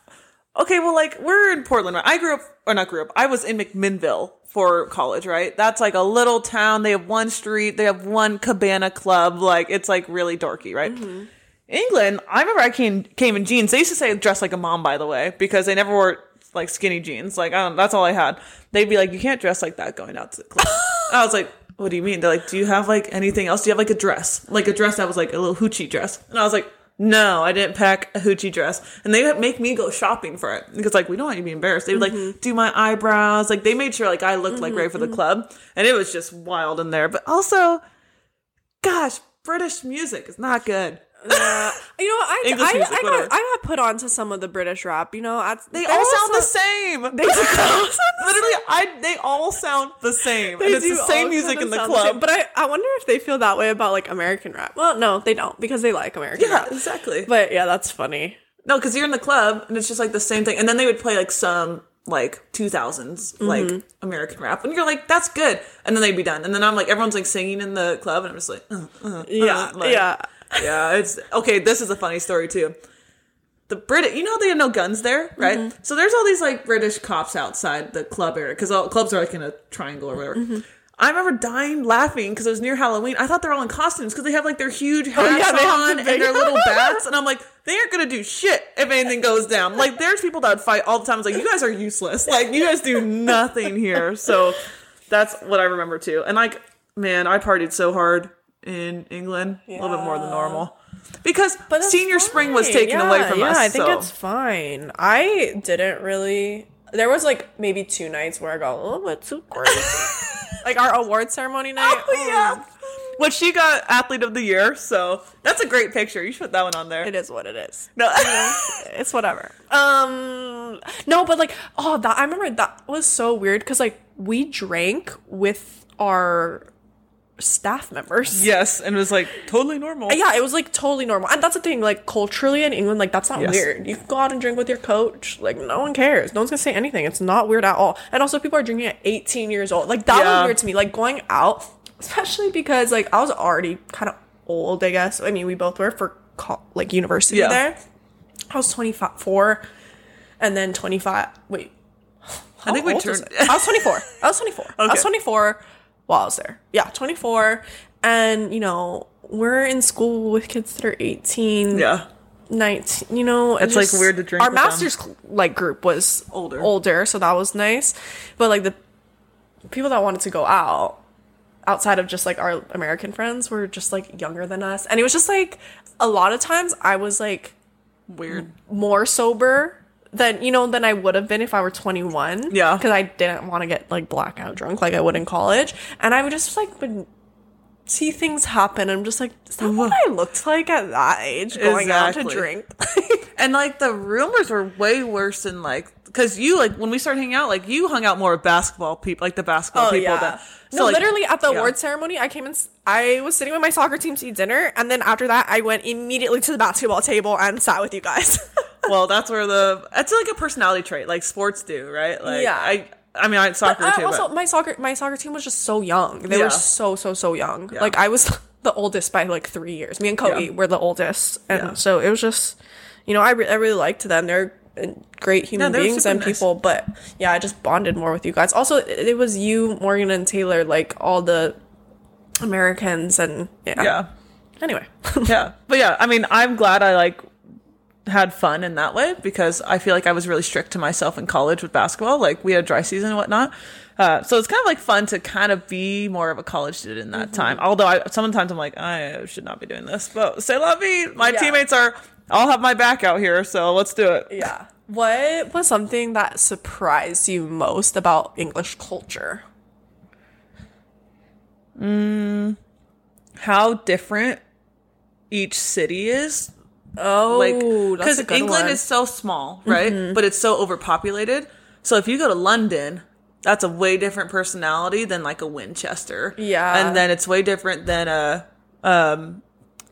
Okay, well, like we're in Portland. Right? I grew up, or not grew up. I was in McMinnville for college. Right? That's like a little town. They have one street. They have one cabana club. Like it's like really dorky, right? Mm-hmm. England. I remember I came came in jeans. They used to say dress like a mom, by the way, because they never wore like skinny jeans. Like I don't. That's all I had. They'd be like, you can't dress like that going out to the club. I was like. What do you mean? They're like, do you have like anything else? Do you have like a dress? Like a dress that was like a little hoochie dress? And I was like, no, I didn't pack a hoochie dress. And they would make me go shopping for it because like we don't want you to be embarrassed. They would like mm-hmm. do my eyebrows. Like they made sure like I looked like mm-hmm, ready for the mm-hmm. club. And it was just wild in there. But also, gosh, British music is not good. Yeah. you know, I English I, music, I, whatever. got, I got put on to some of the British rap. You know, I, They there all sound the same. They all sound the Literally, I they all sound the same, and it's do the same music in the club. same. But I, I wonder if they feel that way about like American rap. Well, no, they don't because they like American yeah, rap. exactly. But yeah, that's funny. No, because you're in the club and it's just like the same thing. And then they would play like some like 2000s like Mm-hmm. American rap, and you're like, that's good. And then they'd be done. And then I'm like, everyone's like singing in the club, and I'm just like, uh, uh, Yeah, uh, like, yeah. Yeah. It's okay. This is a funny story too. The British, you know, they have no guns there, right? Mm-hmm. So there's all these like British cops outside the club area because all clubs are like in a triangle or whatever. Mm-hmm. I remember dying laughing because it was near Halloween. I thought they're all in costumes because they have like their huge hats Oh, yeah, on the and their little bats, and I'm like, they aren't gonna do shit if anything goes down. Like, there's people that fight all the time. It's like, you guys are useless. Like, you guys do nothing here. So that's what I remember too. And like, man, I partied so hard in England, a little bit more than normal, because senior spring was fine. taken away from yeah, us. Yeah, I think so. it's fine. I didn't really. There was like maybe two nights where I got a little bit too crazy. like our award ceremony night. Oh yeah. Which she got athlete of the year, so that's a great picture. You should put that one on there. It is what it is. No. It's whatever. Um, no, but like, oh, that I remember that was so weird because like we drank with our staff members. yes, and it was like totally normal. Uh, yeah, it was like totally normal. And that's the thing, like culturally in England, like that's not Yes. weird. You go out and drink with your coach. Like no one cares. No one's gonna say anything. It's not weird at all. And also people are drinking at 18 years old. Like that Yeah. was weird to me. Like going out, especially because like I was already kind of old, I guess. I mean, we both were for co- like university Yeah. there. I was 24 and then 25. Wait. I think we turned- I? I was 24. I was 24. I was 24 while I was there. Yeah, 24. And, you know, we're in school with kids that are 18, Yeah. 19, you know. It's, like, weird to drink Our with them. master's, like, group was Older. older, so that was nice. But, like, the people that wanted to go out, outside of just, like, our American friends, were just, like, younger than us. And it was just, like, a lot of times I was, like, Weird. more sober than you know than I would have been if I were 21. Yeah. because I didn't want to get like blackout drunk like I would in college, and I would just like would see things happen. I'm just like, is that what I looked like at that age going out to drink? And like the rumors were way worse than like because you like when we started hanging out, like you hung out more with basketball people, like the basketball oh, people. That, no, like, literally at the yeah. award ceremony, I came in. I was sitting with my soccer team to eat dinner, and then after that, I went immediately to the basketball table and sat with you guys. Well, that's where the it's like a personality trait, like sports do, right? Like Yeah. I I mean I soccer I too, also, but my soccer my soccer team was just so young. They Yeah. were so so so young. Yeah. Like I was the oldest by like three years. Me and Cody Yeah. were the oldest, and so it was just, you know, I, re- I really liked them. They're uh, great human beings and nice. people. But yeah, I just bonded more with you guys. Also, it, it was you, Morgan, and Taylor, like all the Americans, and yeah. yeah. Anyway, yeah but yeah i mean i'm glad i like had fun in that way because i feel like i was really strict to myself in college with basketball like we had dry season and whatnot uh, so it's kind of like fun to kind of be more of a college student in that Mm-hmm. time although I, sometimes i'm like i should not be doing this but say love me. my Yeah. teammates are i'll have my back out here so let's do it yeah. What was something that surprised you most about English culture? Mm, how different each city is Oh, like because England one. is so small, right? But it's so overpopulated. So if you go to London, that's a way different personality than like a Winchester. Yeah. and then it's way different than a um,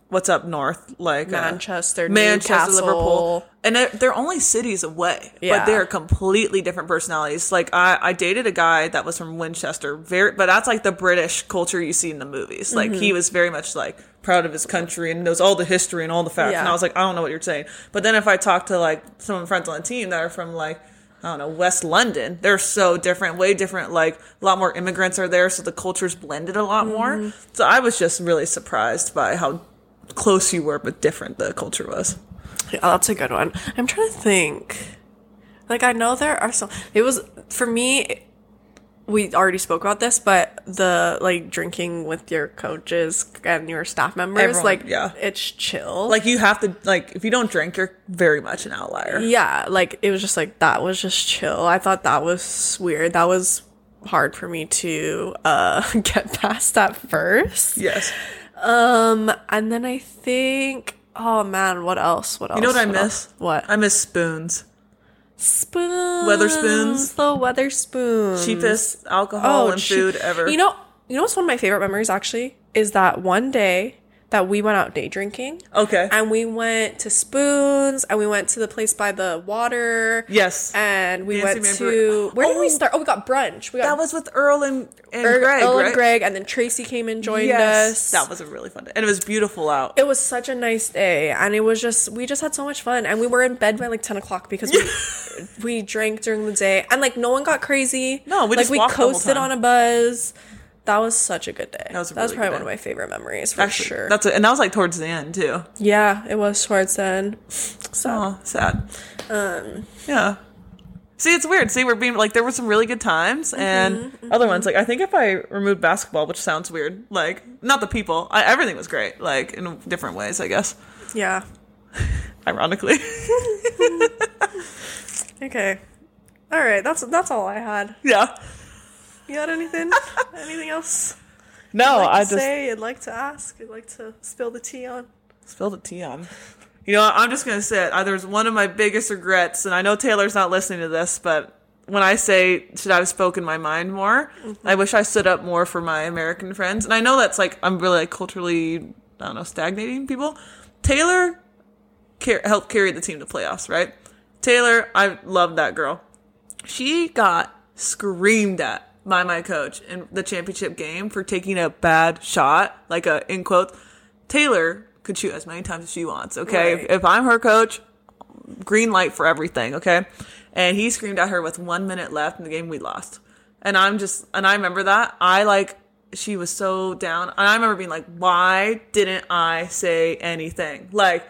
what's up north like uh, Manchester, Manchester, Newcastle. Liverpool, and they're, they're only cities away, Yeah. but they're completely different personalities. Like I, I dated a guy that was from Winchester, very, but that's like the British culture you see in the movies. Like Mm-hmm. he was very much like proud of his country and knows all the history and all the facts. And I was like, I don't know what you're saying. But then if I talk to like some friends on the team that are from like I don't know, West London. They're so different, way different. Like a lot more immigrants are there, so the culture's blended a lot more. Mm-hmm. So I was just really surprised by how close you were, but different the culture was. Yeah, that's a good one. I'm trying to think. Like I know there are some. It was for me. We already spoke about this, but the like drinking with your coaches and your staff members, Everyone, like yeah. it's chill. Like you have to like if you don't drink, you're very much an outlier. yeah, like it was just like that was just chill. I thought that was weird. That was hard for me to uh get past at first. Yes. Um, and then I think Oh man, what else? What else? You know what I miss? else? What? I miss spoons. spoons. Wetherspoons. The Wetherspoons. Cheapest alcohol and cheap. food ever. You know, you know what's one of my favorite memories actually is that one day that we went out day drinking. Okay. And we went to Spoons and we went to the place by the water. yes. And we Nancy went to where did we Oh. start? Oh, we got brunch. We got that was with Earl and, and Er- Greg, Earl right? and Greg, and then Tracy came and joined yes. us. That was a really fun day. And it was beautiful out. it was such a nice day, and it was just we just had so much fun, and we were in bed by like ten o'clock because we we drank during the day, and like no one got crazy. No, we like just we walked the whole coasted on a buzz. That was such a good day. That was a That was really probably good one of my favorite memories for Actually, sure. That's it. And that was like towards the end too. yeah, it was towards the end. So Oh, sad. Um, yeah. See, it's weird. See, we're being like there were some really good times and Mm-hmm, other ones. Like I think if I removed basketball, which sounds weird, like not the people, I, everything was great. Like in different ways, I guess. yeah. Ironically, Okay. All right. That's that's all I had. yeah. You had anything? anything else? No, Like I to just say, you'd like to ask, you'd like to spill the tea on. Spill the tea on. You know. I'm just gonna say it. Uh, There's one of my biggest regrets, and I know Taylor's not listening to this, but when I say should I have spoken my mind more, I wish I stood up more for my American friends. And I know that's like I'm really like culturally, I don't know, stagnating people. Taylor car- helped carry the team to playoffs, right? Taylor, I love that girl. She got screamed at by my coach in the championship game for taking a bad shot, like a in quotes. Taylor could shoot as many times as she wants. Okay, Right. if, if I'm her coach, green light for everything. Okay, and he screamed at her with one minute left in the game. We lost, and I'm just and I remember that I like she was so down, and I remember being like, why didn't I say anything? Like.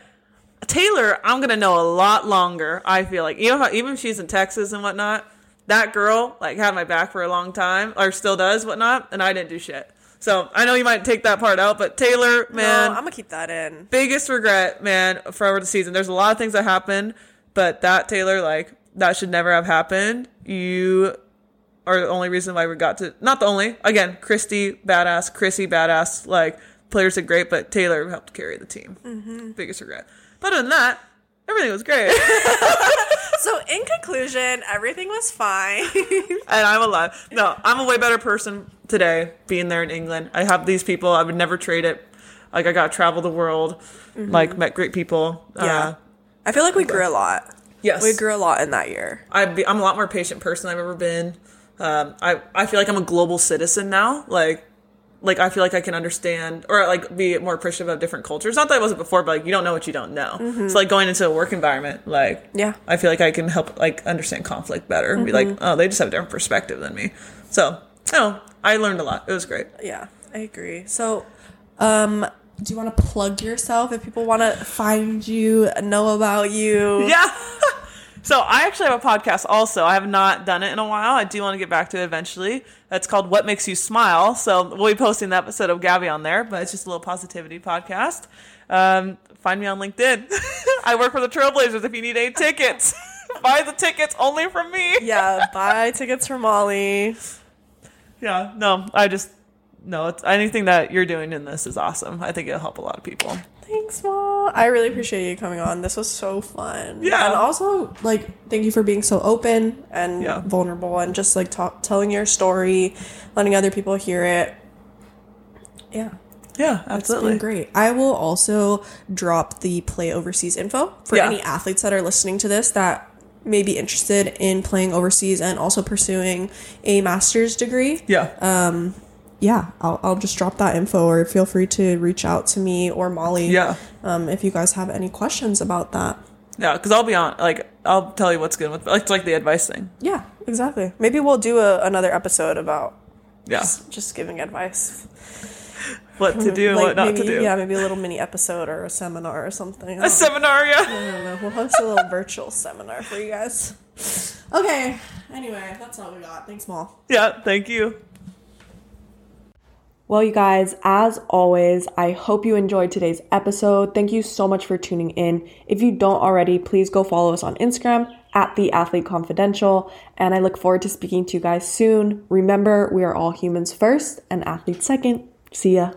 Taylor, I'm gonna know a lot longer. I feel like even if, even if she's in Texas and whatnot, that girl like had my back for a long time, or still does whatnot, and I didn't do shit. So I know you might take that part out, but Taylor, man, no, I'm gonna keep that in. biggest regret, man, for the season. There's a lot of things that happened, but that Taylor, like that should never have happened. You are the only reason why we got to not the only. Again, Christy badass, Chrissy badass, like players did great, but Taylor helped carry the team. Mm-hmm. Biggest regret. But other than that, everything was great. So, in conclusion, everything was fine. and I'm alive. No, I'm a way better person today being there in England. I have these people. I would never trade it. Like I got to travel the world. Like met great people. yeah, Uh, I feel like we grew a lot. yes. We grew a lot in that year. Be, I'm a lot more patient person I've ever been. Um, I I feel like I'm a global citizen now. Like like I feel like I can understand or like be more appreciative of different cultures. Not that I wasn't before, but like you don't know what you don't know. It's like going into a work environment. Like Yeah. I feel like I can help like understand conflict better. and Be like, oh, they just have a different perspective than me. So no, I learned a lot. It was great. Yeah, I agree. So, um, do you want to plug yourself if people want to find you, know about you? Yeah. So I actually have a podcast also. I have not done it in a while. I do want to get back to it eventually. That's called What Makes You Smile. So we'll be posting the episode of Gabby on there, but it's just a little positivity podcast. Um, find me on LinkedIn. I work for the Trailblazers if you need any tickets. Buy the tickets only from me. Yeah, buy tickets from Molly. Yeah, no, I just no, it's anything that you're doing in this is awesome. I think it'll help a lot of people. Thanks, Ma. I really appreciate you coming on. This was so fun. Yeah. And also, like, thank you for being so open and Yeah. vulnerable and just, like, telling your story, letting other people hear it. Yeah. Yeah, It's absolutely. been great. I will also drop the play overseas info for Yeah. any athletes that are listening to this that may be interested in playing overseas and also pursuing a master's degree. Yeah. Um, Yeah, I'll, I'll just drop that info or feel free to reach out to me or Molly. Yeah. Um, if you guys have any questions about that. yeah, because I'll be on. Like, I'll tell you what's good with like, it's like the advice thing. Yeah, exactly. Maybe we'll do a, another episode about Yeah, just, just giving advice. what to do and Like what not maybe, to do. Yeah, maybe a little mini episode or a seminar or something. A seminar, yeah. I don't know. We'll host a little virtual seminar for you guys. Okay. Anyway, that's all we got. Thanks, Mall. Yeah, thank you. Well, you guys, as always, I hope you enjoyed today's episode. Thank you so much for tuning in. If you don't already, please go follow us on Instagram at the Athlete Confidential. And I look forward to speaking to you guys soon. Remember, we are all humans first and athletes second. See ya.